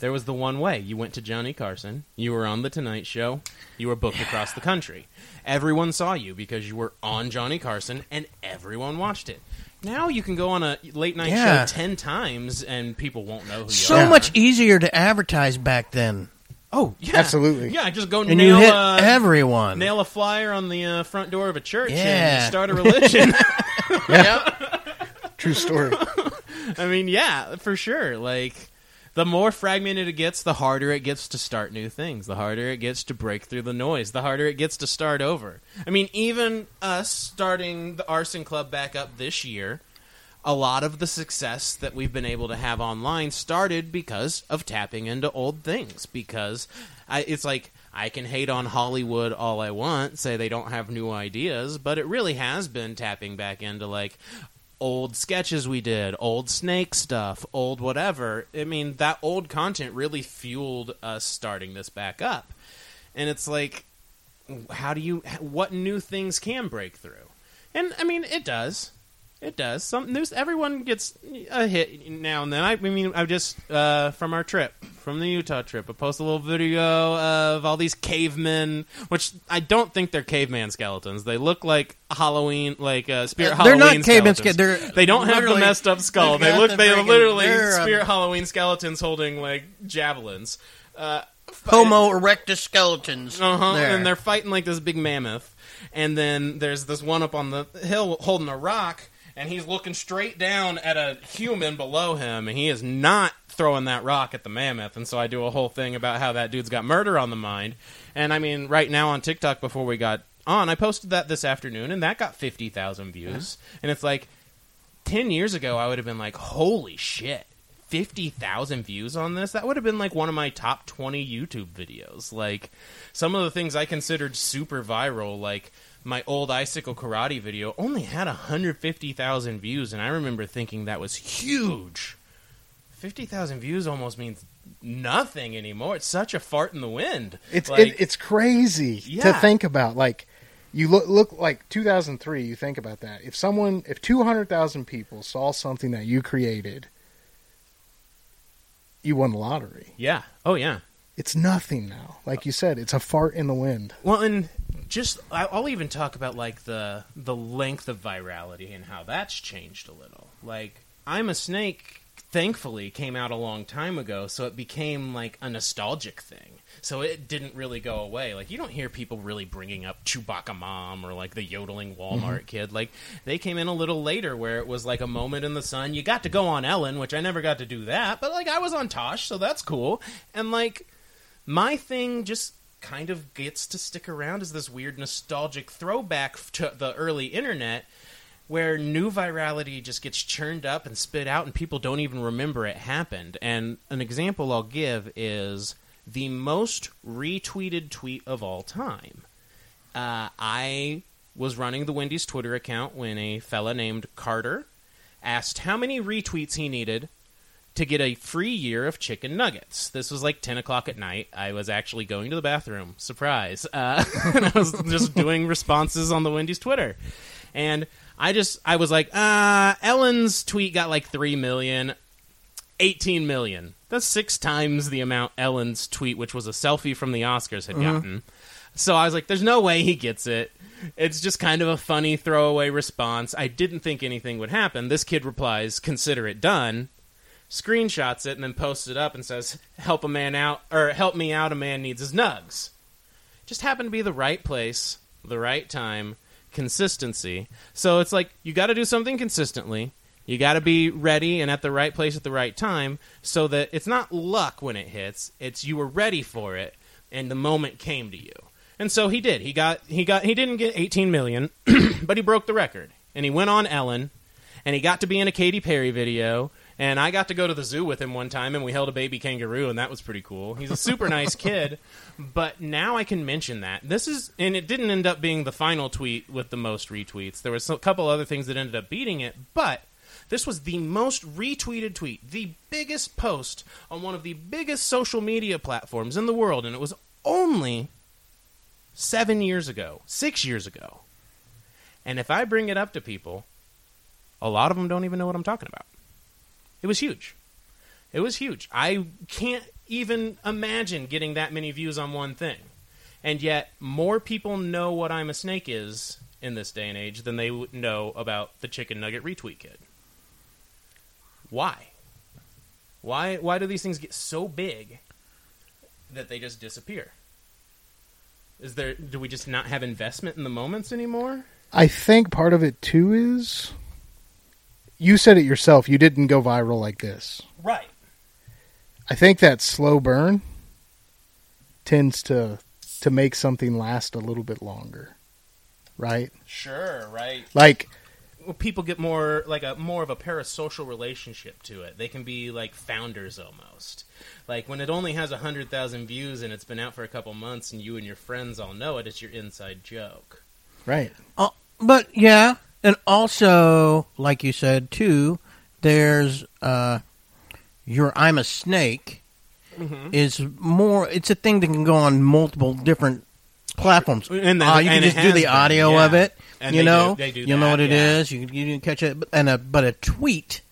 There was the one way. You went to Johnny Carson. You were on the Tonight Show. You were booked across the country. Everyone saw you because you were on Johnny Carson, and everyone watched it. Now you can go on a late night Yeah. show ten times, and people won't know who you So are. Yeah. much easier to advertise back then, Oh, yeah, Absolutely. Yeah, just go and nail you hit uh, everyone. nail a flyer on the uh, front door of a church and Yeah. start a religion. yeah. True story. I mean, yeah, for sure. Like, the more fragmented it gets, the harder it gets to start new things. The harder it gets to break through the noise. The harder it gets to start over. I mean, even us starting the Arson Club back up this year, a lot of the success that we've been able to have online started because of tapping into old things. Because I, it's like I can hate on Hollywood all I want, say they don't have new ideas, but it really has been tapping back into like old sketches we did, old snake stuff, old whatever. I mean, that old content really fueled us starting this back up. And it's like, how do you, what new things can break through? And I mean, it does. It does. Some there's everyone gets a hit now and then. I, I mean, I just uh, from our trip, from the Utah trip, I post a little video of all these cavemen, which I don't think they're caveman skeletons. They look like Halloween, like uh, spirit They're Halloween. not caveman skeletons. ske- they're they don't have the messed up skull. they've They got look. the They are literally they're, um, spirit Halloween skeletons holding like javelins. Uh, Homo erectus skeletons. uh-huh, and they're fighting like this big mammoth. And then there's this one up on the hill holding a rock, and he's looking straight down at a human below him, and he is not throwing that rock at the mammoth. And so I do a whole thing about how that dude's got murder on the mind. And I mean, right now on TikTok, before we got on, I posted that this afternoon, and that got 50,000 views. Uh-huh. And it's like, 10 years ago, I would have been like, holy shit. 50,000 views on this? That would have been like one of my top 20 YouTube videos. Like some of the things I considered super viral, like my old icicle karate video, only had 150,000 views, and I remember thinking that was huge. 50,000 views almost means nothing anymore. It's such a fart in the wind. It's Like, it, it's crazy to think about. Like you look look like 2003. You think about that. If someone, if 200,000 people saw something that you created, you won the lottery. yeah. Oh, yeah. It's nothing now. Like you said, it's a fart in the wind. Well, and just I'll even talk about like the the length of virality and how that's changed a little. Like I'm a snake thankfully came out a long time ago, so it became like a nostalgic thing. So it didn't really go away. Like you don't hear people really bringing up Chewbacca mom or like the yodeling Walmart mm-hmm. kid. Like they came in a little later where it was like a moment in the sun. You got to go on Ellen, which I never got to do that, but like I was on Tosh, so that's cool. And like my thing just kind of gets to stick around as this weird nostalgic throwback to the early internet where new virality just gets churned up and spit out and people don't even remember it happened. And an example I'll give is the most retweeted tweet of all time. Uh, I was running the Wendy's Twitter account when a fella named Carter asked how many retweets he needed to get a free year of chicken nuggets. This was like 10 o'clock at night. I was actually going to the bathroom. Surprise. Uh, and I was just doing responses on the Wendy's Twitter. And I just, I was like, uh, Ellen's tweet got like 3 million. 18 million. That's six times the amount Ellen's tweet, which was a selfie from the Oscars, had gotten. So I was like, there's no way he gets it. It's just kind of a funny throwaway response. I didn't think anything would happen. This kid replies, consider it done, screenshots it, and then posts it up and says, help a man out, or help me out, a man needs his nuggs. Just happened to be the right place, the right time, consistency. So it's like, you got to do something consistently. You got to be ready and at the right place at the right time so that it's not luck when it hits, it's you were ready for it and the moment came to you. And so he did. He got he got he didn't get 18 million, but he broke the record. And he went on Ellen and he got to be in a Katy Perry video and I got to go to the zoo with him one time and we held a baby kangaroo and that was pretty cool. He's a super nice kid, but now I can mention that. This is and it didn't end up being the final tweet with the most retweets. There was a couple other things that ended up beating it, but this was the most retweeted tweet, the biggest post on one of the biggest social media platforms in the world, and it was only seven years ago, six years ago. And if I bring it up to people, a lot of them don't even know what I'm talking about. It was huge. It was huge. I can't even imagine getting that many views on one thing. And yet, more people know what I'm a snake is in this day and age than they know about the chicken nugget retweet kid. Why? Why why do these things get so big that they just disappear? Is there do we just not have investment in the moments anymore? I think part of it too is you said it yourself. You didn't go viral like this. Right. I think that slow burn tends to to make something last a little bit longer. Right? Sure, right. Like Well, people get more like a more of a parasocial relationship to it. They can be like founders almost. Like when it only has a hundred thousand views and it's been out for a couple months and you and your friends all know it, it's your inside joke. right. Uh, but yeah, and also, like you said too, there's uh, your "I'm a Snake" Mm-hmm. is more. It's a thing that can go on multiple different platforms. And uh, you can and it just do the audio yeah. of it. And you know, do, do you know what it is. yeah. You can, you can catch it, and a but a tweet,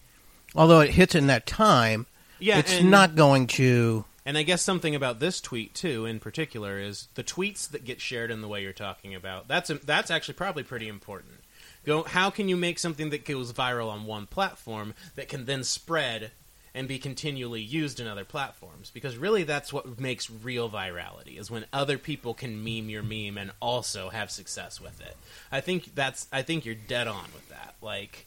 although it hits in that time, Yeah, it's and- not going to. And I guess something about this tweet too, in particular, is the tweets that get shared in the way you're talking about. That's that's actually probably pretty important. Go, how can you make something that goes viral on one platform that can then spread and be continually used in other platforms? Because really, that's what makes real virality is when other people can meme your meme and also have success with it. I think that's I think you're dead on with that. Like.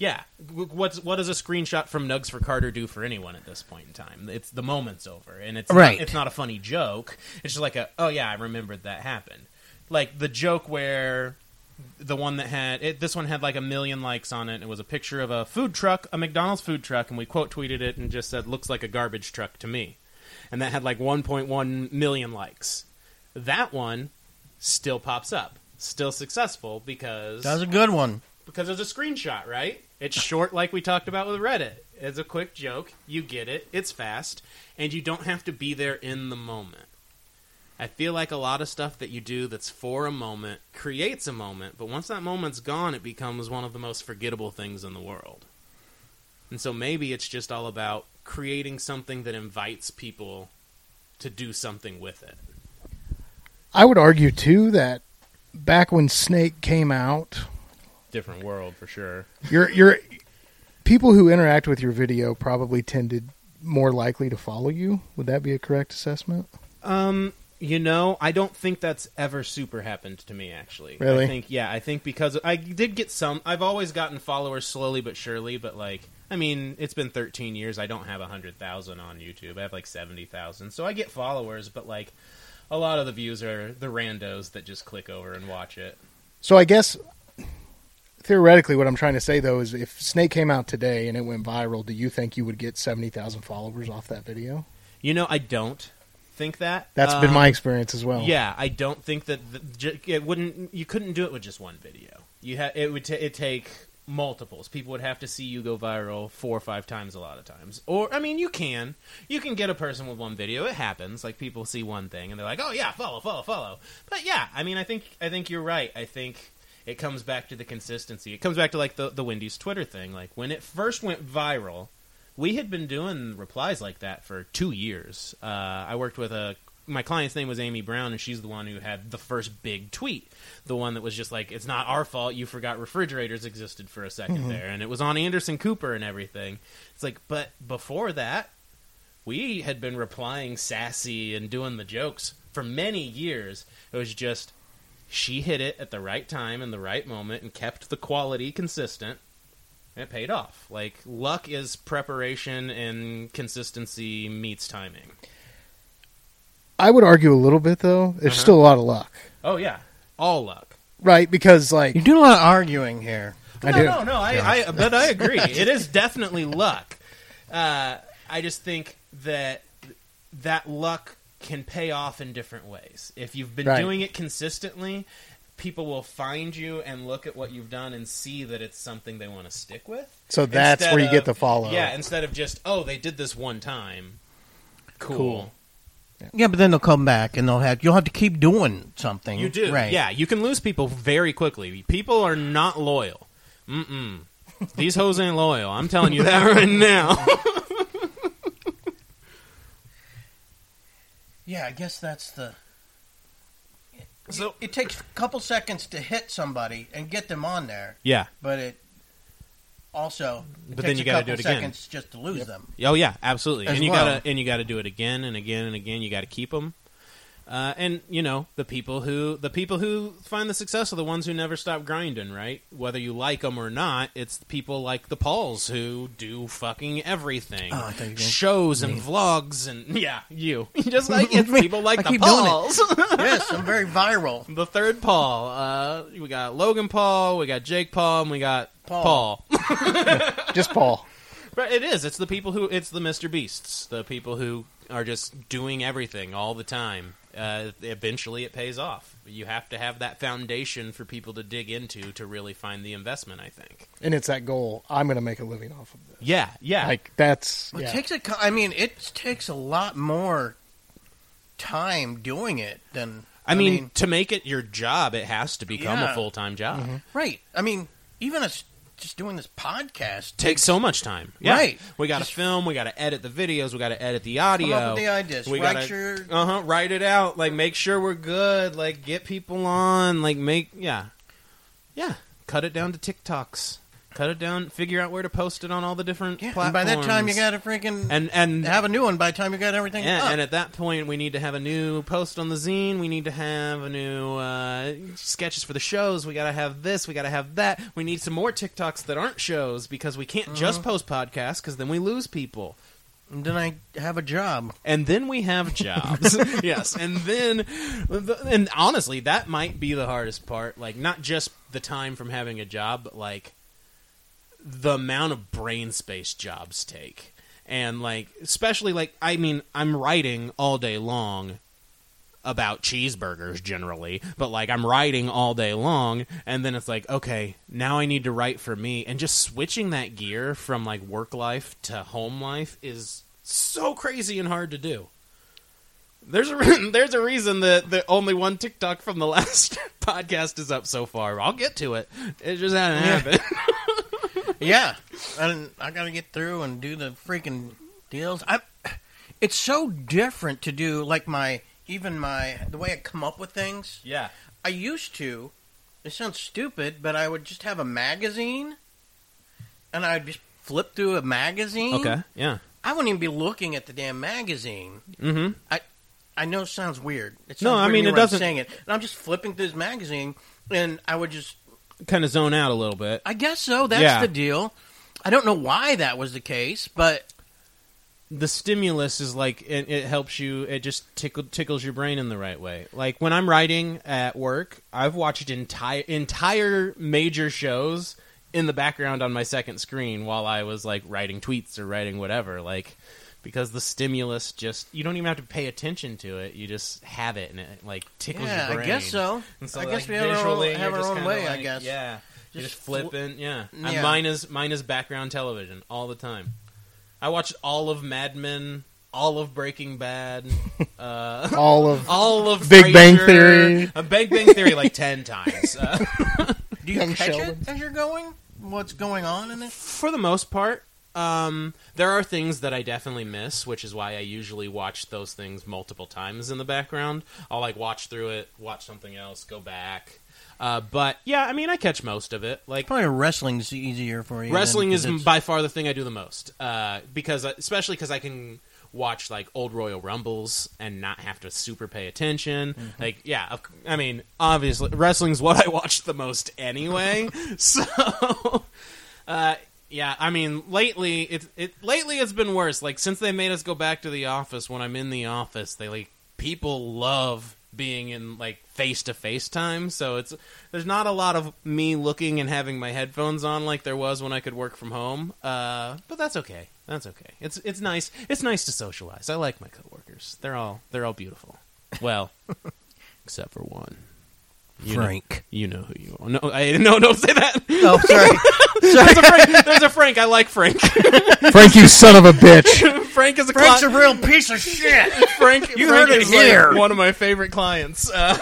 Yeah, what's what does a screenshot from Nuggs for Carter do for anyone at this point in time? It's the moment's over, and it's Right. Not, it's not a funny joke. It's just like a oh yeah, I remembered that happened. Like the joke where the one that had it, this one had like a million likes on it. It was a picture of a food truck, a McDonald's food truck, and we quote tweeted it and just said looks like a garbage truck to me, and that had like 1.1 million likes. That one still pops up, still successful because That's a good one. because it's a screenshot, right? It's short, like we talked about with Reddit. It's a quick joke. You get it. It's fast, and you don't have to be there in the moment. I feel like a lot of stuff that you do that's for a moment creates a moment, but once that moment's gone, it becomes one of the most forgettable things in the world. And so maybe it's just all about creating something that invites people to do something with it. I would argue too that back when Snake came out, Different world for sure. your your people who interact with your video probably tended more likely to follow you. Would that be a correct assessment? Um, you know, I don't think that's ever super happened to me. Actually, Really? I think yeah, I think because I did get some. I've always gotten followers slowly but surely, but like, I mean, it's been 13 years. I don't have hundred thousand on YouTube. I have like seventy thousand, so I get followers, but like, a lot of the views are the randos that just click over and watch it. So I guess theoretically, what I'm trying to say though is, if Snake came out today and it went viral, do you think you would get seventy thousand followers off that video? You know, I don't think that. That's been Um, my experience as well. Yeah, I don't think that the, it wouldn't. You couldn't do it with just one video. You ha- it would ta it take multiples. People would have to see you go viral four or five times a lot of times. Or I mean, you can you can get a person with one video. It happens. Like people see one thing and they're like, oh yeah, follow, follow, follow. But yeah, I mean, I think I think you're right. I think. It comes back to the consistency. It comes back to like the the Wendy's Twitter thing. Like when it first went viral, we had been doing replies like that for two years. Uh, I worked with a my client's name was Amy Brown, and she's the one who had the first big tweet, the one that was just like, "It's not our fault. You forgot refrigerators existed for a 2nd there," and it was on Anderson Cooper and everything. It's like, but before that, we had been replying sassy and doing the jokes for many years. It was just she hit it at the right time and the right moment and kept the quality consistent. And it paid off. Like luck is preparation and consistency meets timing. I would argue a little bit though. There's Uh-huh. still a lot of luck, Oh yeah, all luck. right? Because like You do a lot of arguing here. I do. no, no. I, I, but I agree. it is definitely luck. Uh, I just think that that luck can pay off in different ways. If you've been Right. doing it consistently, people will find you and look at what you've done and see that it's something they want to stick with. So that's Instead where you get the follow. Up. Yeah, instead of just oh they did this one time. Cool. Cool. Yeah, but then they'll come back and they'll have you'll have to keep doing something. You do, right? Yeah, you can lose people very quickly. People are not loyal. Mm-mm. These hoes ain't loyal. I'm telling you that right now. yeah, I guess that's the. So- it takes a couple seconds to hit somebody and get them on there, Yeah. but it also it But then you a gotta couple do it again. seconds just to lose them. Oh yeah, absolutely. As and you well. gotta and you gotta do it again and again and again. You gotta keep them. Uh, and you know the people who the people who find the success are the ones who never stop grinding, right? Whether you like them or not, it's people like the Pauls who do fucking everything, Oh, I thought shows and vlogs and yeah, you just like it's people like I the keep doing it. Pauls. yes, I'm very viral. the third Paul, uh, we got Logan Paul, we got Jake Paul, and we got Paul. Paul. Just Paul. But it is. It's the people who. It's the Mr. Beasts. The people who are just doing everything all the time. Uh, eventually, it pays off. You have to have that foundation for people to dig into to really find the investment. I think. And it's that goal. I'm going to make a living off of this. Yeah. Yeah. Like that's It yeah. takes a. co- I mean, it takes a lot more time doing it than. I mean, to make it your job, it has to become a full time job. right? I mean, even us just doing this podcast Takes so much time. Yeah. Right. We got to film. We got to edit the videos. We got to edit the audio. Come up with the ideas. We gotta, your uh huh. Write it out. Like make sure we're good. Like get people on. Like make yeah, yeah. Cut it down to TikToks. Cut it down. Figure out where to post it on all the different yeah. And platforms. by that time, you got to freaking and and have a new one. By the time you got everything yeah, up. and at that point, we need to have a new post on the zine. We need to have a new uh, sketches for the shows. We got to have this. We got to have that. We need some more TikToks that aren't shows because we can't just Uh-huh. post podcasts because then we lose people. And then I have a job. and then we have jobs. yes, and then, and honestly, that might be the hardest part. Like, not just the time from having a job, but like the amount of brain space jobs take, and like, especially like, I mean, I'm writing all day long about cheeseburgers generally, but like I'm writing all day long, and then it's like, okay, now I need to write for me, and just switching that gear from like work life to home life is so crazy and hard to do. There's a re- there's a reason that the only one TikTok from the last podcast is up so far. I'll get to it. It just hasn't Yeah. happened. yeah, and I got to get through and do the freaking deals. I. It's so different to do like my even my the way I come up with things. yeah. I used to. It sounds stupid, but I would just have a magazine, and I'd just flip through a magazine. Okay. Yeah. I wouldn't even be looking at the damn magazine. Mm-hmm. I know it sounds weird. It sounds No, I mean, it I'm doesn't- Saying it, and I'm just flipping through this magazine, and I would just. Kind of zone out a little bit. I guess so. That's Yeah. the deal. I don't know why that was the case, but the stimulus is like it, it helps you it just tickle, tickles your brain in the right way like when i'm writing at work i've watched entire entire major shows in the background on my second screen while i was like writing tweets or writing whatever like because the stimulus just you don't even have to pay attention to it you just have it and it like tickles yeah, your brain. I guess so. So, I like, guess we have our own, have our own kinda way. I guess. yeah you're just Just fl- flipping yeah. And Yeah. mine is mine is background television all the time I watched all of Mad Men, all of Breaking Bad, uh, all of all of Big Bang Theory. uh, Big Bang Theory like ten times. Uh, Do you Young catch Sheldon. it as you're going? What's going on in it? for the most part, um, there are things that I definitely miss, which is why I usually watch those things multiple times in the background. I'll like watch through it, watch something else, go back. Uh, but yeah, I mean, I catch most of it. Like Probably wrestling's easier for you. Wrestling is it's- by far the thing I do the most, uh, because especially because I can watch like old Royal Rumbles and not have to super pay attention. Mm-hmm. Like, yeah, I mean, obviously, wrestling's what I watch the most anyway. so, uh, yeah, I mean, lately it it lately it's been worse. Like since they made us go back to the office, when I'm in the office, they like people love being in like face to face time. So it's there's not a lot of me looking and having my headphones on like there was when I could work from home. Uh, but that's okay. That's okay. It's it's nice. It's nice to socialize. I like my coworkers. They're all they're all beautiful. Well, except for one. You know- Frank. you know who you are. No, I, no, don't say that. Oh, sorry. There's a Frank. There's a Frank. I like Frank. Frank, you son of a bitch. Frank is a Frank's a real piece of shit. Frank. You Frank heard it is like here. one of my favorite clients. Uh,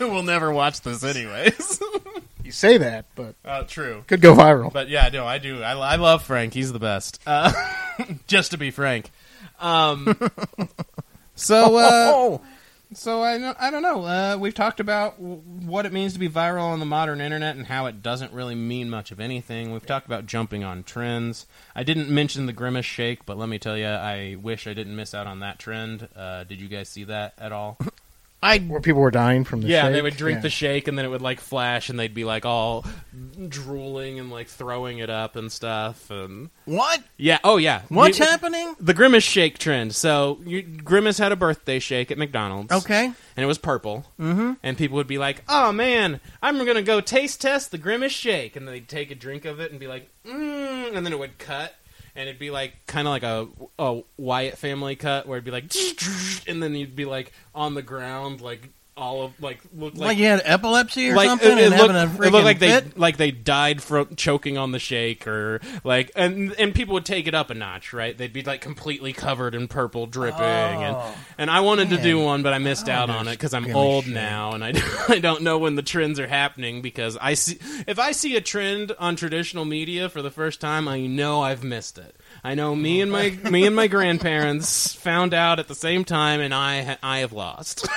we'll never watch this anyways. You say that, but uh, true. could go viral. But yeah, no, I do. I, I love Frank. He's the best. Uh, just to be frank. Um, so, uh, oh, so I don't, I don't know. Uh, we've talked about w- what it means to be viral on the modern internet and how it doesn't really mean much of anything. We've talked about jumping on trends. I didn't mention the grimace shake, but let me tell you, I wish I didn't miss out on that trend. Uh, did you guys see that at all? I Where people were dying from the shake. yeah, shake? they would drink Yeah. the shake and then it would like flash and they'd be like all drooling and like throwing it up and stuff. And what? yeah, oh yeah, What's You- happening? The Grimace shake trend. So you, Grimace had a birthday shake at McDonald's. Okay. and it was purple. Mm-hmm. And people would be like, "Oh man, I'm gonna go taste test the Grimace shake," and they'd take a drink of it and be like, "Mmm," and then it would cut, and it'd be like kind of like a, a Wyatt family cut, where it'd be like, and then you'd be like on the ground, like all of like look Like, like. you had epilepsy or like something it, it and looked, having a it looked like they fit? like they died from choking on the shake or like and and people would take it up a notch right they'd be like completely covered in purple dripping and Oh. and I wanted to do one but I missed Oh, out on it because I'm old now and I I don't know when the trends are happening because I see if I see a trend on traditional media for the first time I know I've missed it I know me and my me and my grandparents found out at the same time and I I have lost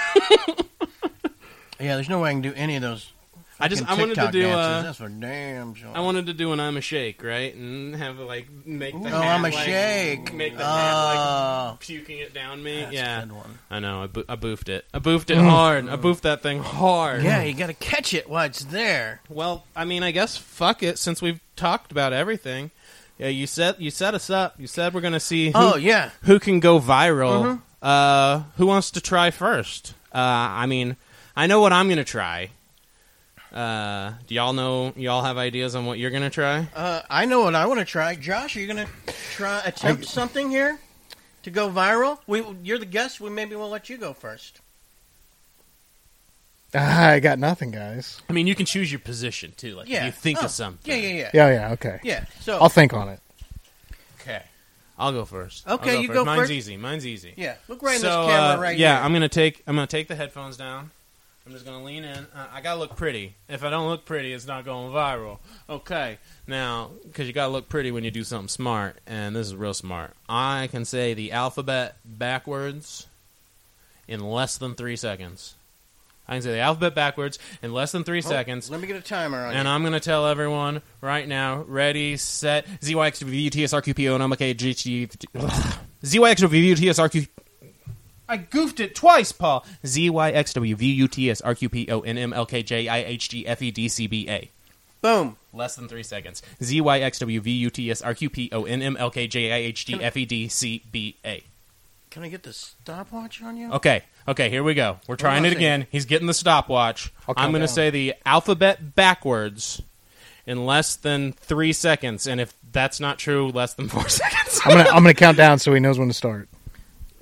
Yeah, there's no way I can do any of those. I just- I wanted to do, dances. uh, That's for damn sure. I wanted to do an I'm a shake, right? And have like make the Oh, hat, I'm a like, shake. Make the hat like Oh, puking it down me. that's yeah, a good one. I know. I, bo- I boofed it. I boofed it hard. I boofed that thing hard. Yeah, you got to catch it while it's there. Well, I mean, I guess fuck it. Since we've talked about everything, yeah, you set you set us up. You said we're gonna see who, Oh yeah, who can go viral. Mhm. Uh, who wants to try first? Uh, I mean, I know what I'm gonna try. Uh, do y'all know? Y'all have ideas on what you're gonna try? uh, I know what I want to try. Josh, are you going to try attempt something here to go viral? We, you're the guest. We maybe we'll let you go first. Ah, I got nothing, guys. I mean, you can choose your position too. Like, Yeah, if you think Oh, of something. Yeah, yeah, yeah, Yeah, yeah, okay. yeah. So I'll think on it. Okay, I'll go first. I'll Okay, you first. go Mine's first. easy. Mine's easy. yeah, look right in so, this camera uh, right yeah, here. I'm gonna take I'm gonna take the headphones down. I'm just gonna lean in. Uh, I gotta look pretty. If I don't look pretty, it's not going viral. Okay, now because you gotta look pretty when you do something smart, and this is real smart. I can say the alphabet backwards in less than three seconds. I can say the alphabet backwards in less than three Oh, seconds. Let me get a timer on And you. I'm going to tell everyone right now, ready, set, ZYX, VUTSRQPO, and MLKGHD. ZYX, VUTSRQ. I goofed it twice, Paul. ZYXW, VUTSRQPO, Boom. Less than three seconds. ZYXW, VUTSRQPO, NMLKJIHG, FEDCBA. Can I get the stopwatch on you? Okay, okay, here we go. We're trying it again. He's getting the stopwatch. I'll count I'm going to down. say the alphabet backwards in less than three seconds, and if that's not true, less than four seconds. I'm gonna I'm gonna count down so he knows when to start.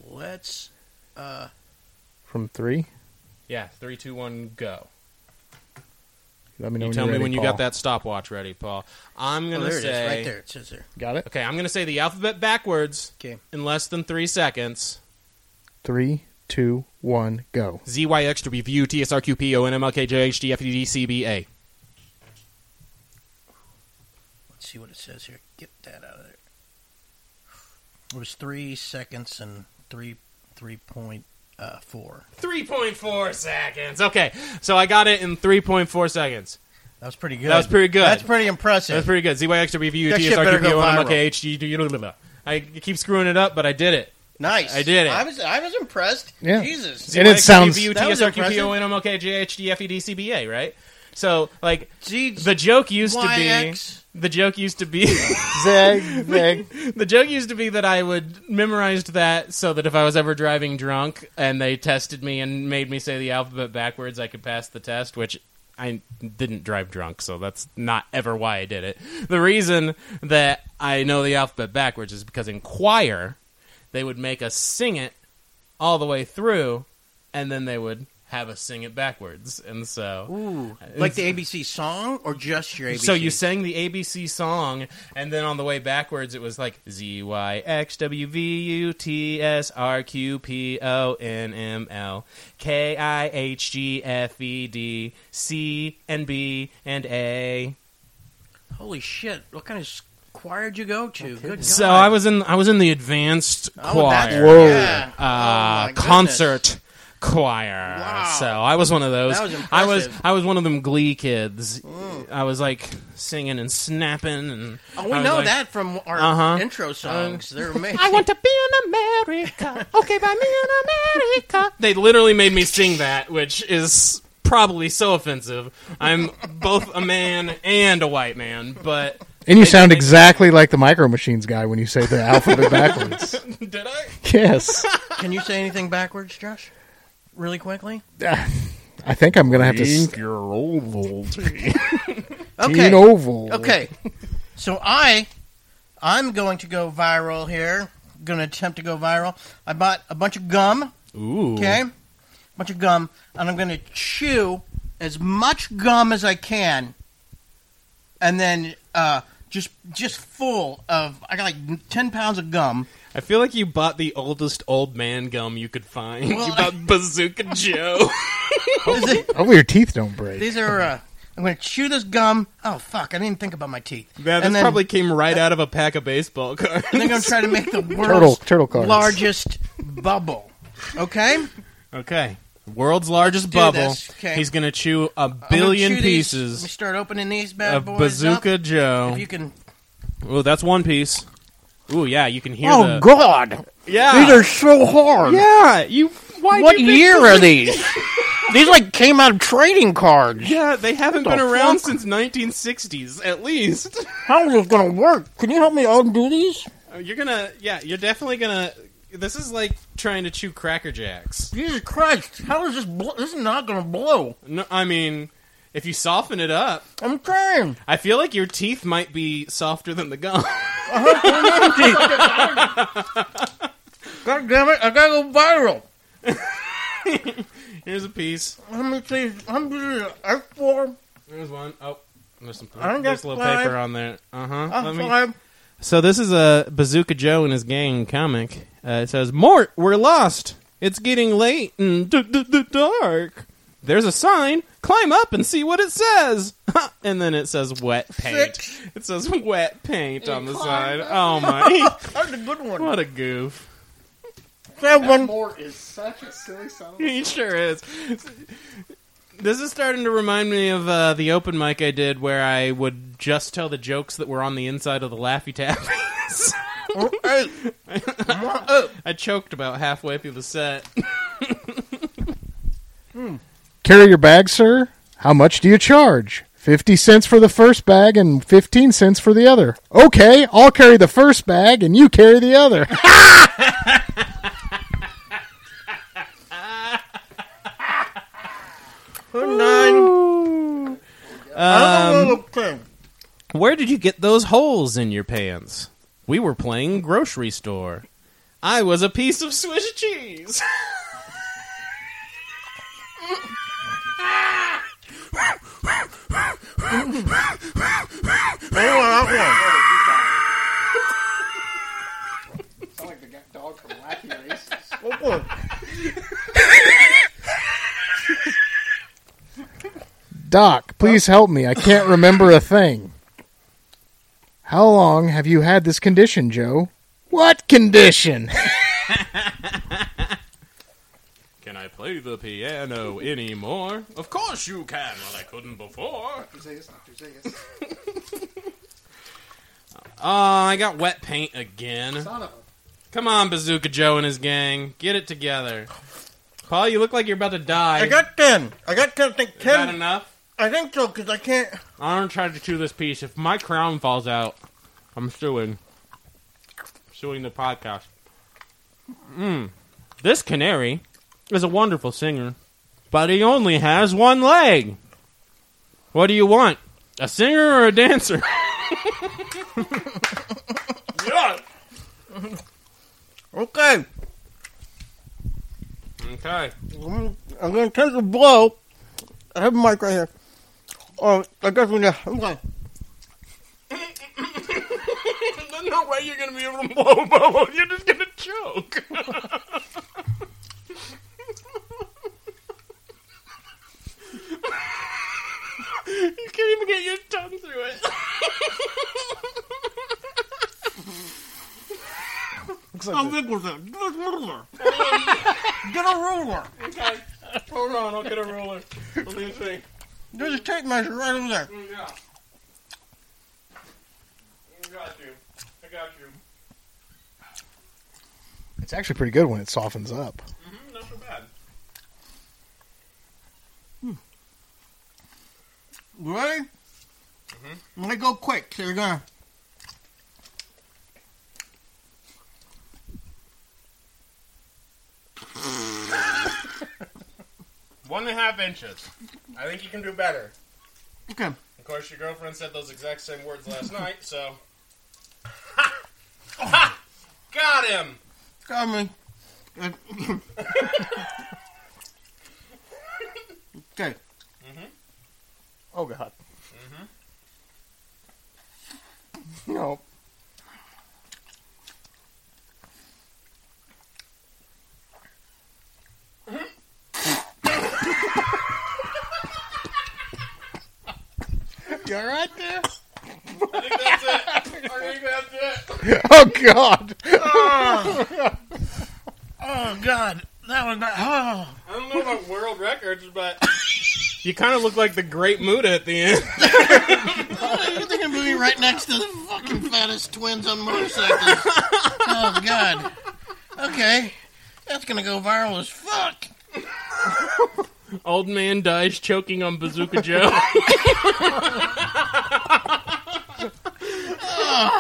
Let's. Uh, From three. yeah, three, two, one, go. Let me know You when tell you're me ready, when you Paul. got that stopwatch ready, Paul. I'm oh, going to there it is, say right there. It says there. Got it. Okay, I'm going to say the alphabet backwards Okay. in less than three seconds. Three, two, one, go. ZYXW, VU, TSRQ, PO, NMLK, JHD, Let's see what it says here. Get that out of there. It was three seconds and three three point uh, four. 3.4 seconds. Okay, so I got it in 3.4 seconds. That was pretty good. That was pretty good. That's pretty impressive. That's pretty good. ZYX review, That shit better go viral. TSRQPO, I keep screwing it up, but I did it. nice. I did it. I was I was impressed. Yeah. Jesus. And it sounds- That was TSRQPO, JHD, right? So, like, G- the joke used to YX. The joke used to be. Zag, zag. the joke used to be that I would memorized that so that if I was ever driving drunk and they tested me and made me say the alphabet backwards, I could pass the test, which I didn't drive drunk, so that's not ever why I did it. The reason that I know the alphabet backwards is because in choir, they would make us sing it all the way through, and then they would have us sing it backwards. And so. Ooh, like the ABC song or just your ABC? So you sang the ABC song, and then on the way backwards, it was like Z Y X W V U T S R Q P O N M L K I H G F E D C and B and A. Holy shit! What kind of choir did you go to? Good So I was in I was in the advanced Oh, choir, Whoa. Yeah. Oh, uh, goodness. concert choir. Wow. So I was one of those. That was I was. I was one of them Glee kids. I was like singing and snapping and. Oh, we know like, that from our Uh-huh. intro songs. They're amazing. I want to be in America. Okay, by me in America. They literally made me sing that, which is probably so offensive. I'm both a man and a white man, but And you sound exactly like the Micro Machines guy when you say the alphabet backwards. did I? Yes. Can you say anything backwards, Josh? Really quickly? I think I'm going to have to. s- your Ovaltine. Okay. Teen Oval. Okay. So I, I'm going to go viral here. Going to attempt to go viral. I bought a bunch of gum. Ooh. Okay. A bunch of gum, and I'm going to chew as much gum as I can, and then uh, just just full of. I got like ten pounds of gum. I feel like you bought the oldest old man gum you could find. Well, you bought Bazooka Joe. These- Hopefully your teeth don't break. These are. Uh, I'm going to chew this gum. Oh fuck! I didn't even think about my teeth. Man, this then, probably came right out of a pack of baseball cards. and then I'm going to try to make the world's Turtle- turtle largest bubble. Okay. Okay. World's largest do bubble. Okay. He's going to chew a I'm gonna billion chew these. Let me pieces start opening these bad of boys Bazooka up. Joe. If you can. Oh, that's one piece. Ooh, yeah, you can hear Oh the. God! Yeah. These are so hard. Yeah, you. Why What you year are these? these like came out of trading cards. Yeah, they haven't What been the around fuck? since 1960s, at least. How is this gonna work? Can you help me undo these? Uh, You're gonna, yeah, you're definitely gonna. This is like trying to chew Cracker Jacks. Jesus Christ! How is this? Bl- this is not gonna blow. No, I mean, if you soften it up, I'm crying. I feel like your teeth might be softer than the gum. God damn it! I gotta go viral. Here's a piece. How many see. I'm doing F four. There's one. Oh, there's some. I don't There's a little five. paper on there. Uh huh. I'm five. So this is a Bazooka Joe and his gang comic. Uh, it says, "Mort, we're lost. It's getting late and d- d- d- dark. There's a sign. Climb up and see what it says." and then it says "wet paint." Six. It says "wet paint" on the side. Oh my! That's a good one. what a goof. Seven. is such a silly sound. He sure is. This is starting to remind me of uh, the open mic I did where I would just tell the jokes that were on the inside of the Laffy Taffies. Oh, I choked about halfway through the set. Carry your bag, sir? How much do you charge? 50 cents for the first bag and 15 cents for the other. Okay, I'll carry the first bag and you carry the other. nine. Um, where did you get those holes in your pants? We were playing grocery store. I was a piece of Swiss cheese. Doc, please help me. I can't remember a thing. How long have you had this condition, Joe? What condition? Can I play the piano anymore? Of course you can. Well, I couldn't before. Oh, I got wet paint again. Come on, Bazooka Joe and his gang. Get it together. Paul, you look like you're about to die. I got ten. I got ten. I think Is that ten. enough? I think so because I can't. I'm gonna try to chew this piece. If my crown falls out, I'm suing. Suing the podcast. Mm. This canary is a wonderful singer, but he only has one leg. What do you want? A singer or a dancer? yeah. Okay. Okay. I'm, gonna take a blow. I have a mic right here. Oh, I guess we know. Okay. There's no way you're gonna be able to blow a bubble. You're just gonna choke. You can't even get your tongue through it. I'm big. Get a ruler. get a ruler. Okay. Hold on, I'll get a ruler. Let me see. There's a tape measure right over there. Mm, I mm, got you. I got you. It's actually pretty good when it softens up. Ready? Mm-hmm. Let me go quick. So you're gonna. One and a half inches. I think you can do better. Okay. Of course, your girlfriend said those exact same words last night, so. Ha! Ha! Got him! Coming. okay. Oh God. Mm-hmm. No. Mm-hmm. You all right there? I think that's it. I think that's it. Oh God. Oh, oh God, that was not. Oh. I don't know about world records, but you kind of look like the Great Muda at the end. You're thinking of me right next to the fucking fattest twins on motorcycles. oh God. Okay, that's gonna go viral as fuck. Old man dies choking on Bazooka Joe.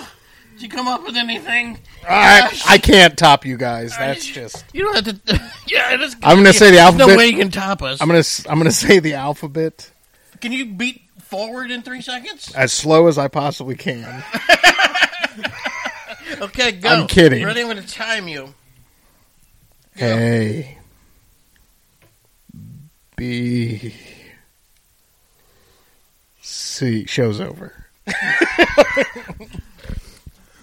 Did you come up with anything? I, I can't top you guys. That's just. You don't have to. yeah, it is. I'm gonna say the alphabet. no way you can top us. I'm gonna I'm gonna say the alphabet Can you beat forward in three seconds? as slow as I possibly can. Okay, go. I'm kidding. Ready? I'm going to time you. A B C show's over.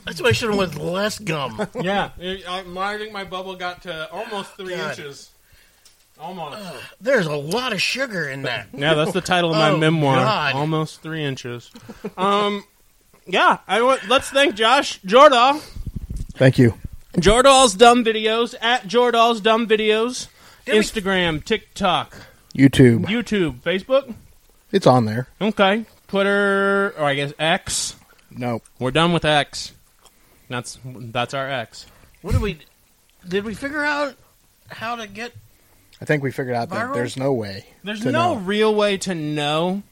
That's why I should have went with less gum. yeah, I, I think my bubble got to almost three God. inches. Almost. There's a lot of sugar in that. Yeah, that's the title of my Oh, memoir. God. Almost three inches. Um, yeah. I want. Let's thank Josh Jordahl. Thank you. Jordahl's dumb videos at Jordahl's dumb videos. Did we- Instagram, TikTok, YouTube. YouTube, Facebook. It's on there. Okay, Twitter, or I guess X. No. We're done with X. That's that's our X. What did we? Did we figure out how to get? I think we figured out that Viral? there's no way. There's to no know. real way to know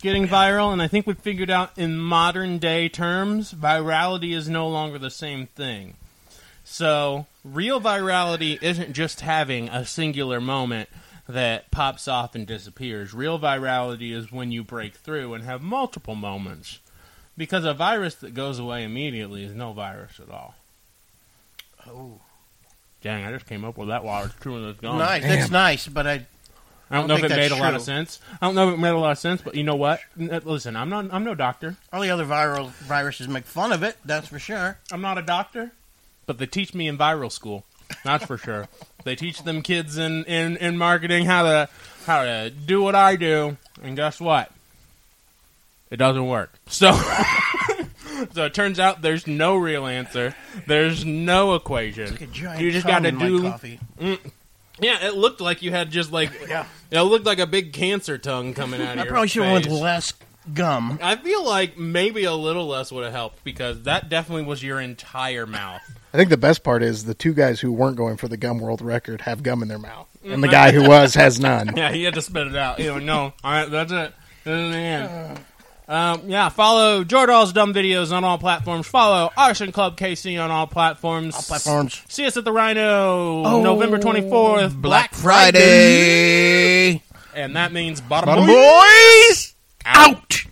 getting viral, and I think we figured out in modern day terms, virality is no longer the same thing. So, real virality isn't just having a singular moment that pops off and disappears. Real virality is when you break through and have multiple moments. Because a virus that goes away immediately is no virus at all. Oh, Dang, I just came up with that while I was chewing this gum. nice. damn. That's nice, but I. I don't I know if it made a that's lot of sense. I don't know if it made a lot of sense, but you know what? Uh, listen, I'm not. I'm no doctor. All the other viral viruses make fun of it. That's for sure. I'm not a doctor, but they teach me in viral school. That's for sure. They teach them kids in, in, in marketing how to how to do what I do, and guess what? It doesn't work. So so it turns out there's no real answer. There's no equation. Like a giant You just gotta do- coffee. Mm. Yeah, it looked like you had just like Yeah. it looked like a big cancer tongue coming out of I your probably should have went with less gum. I feel like maybe a little less would have helped because that definitely was your entire mouth. I think the best part is the two guys who weren't going for the gum world record have gum in their mouth, and the mm-hmm. guy who was has none. Yeah, he had to spit it out. You know, no, all right, that's it. This is the end. Uh, Um, yeah, follow Jordahl's dumb videos on all platforms. Follow Arson Club KC on all platforms. All platforms. See us at the Rhino, November twenty fourth, Black Friday. and that means bottom, Bottom boy. boy.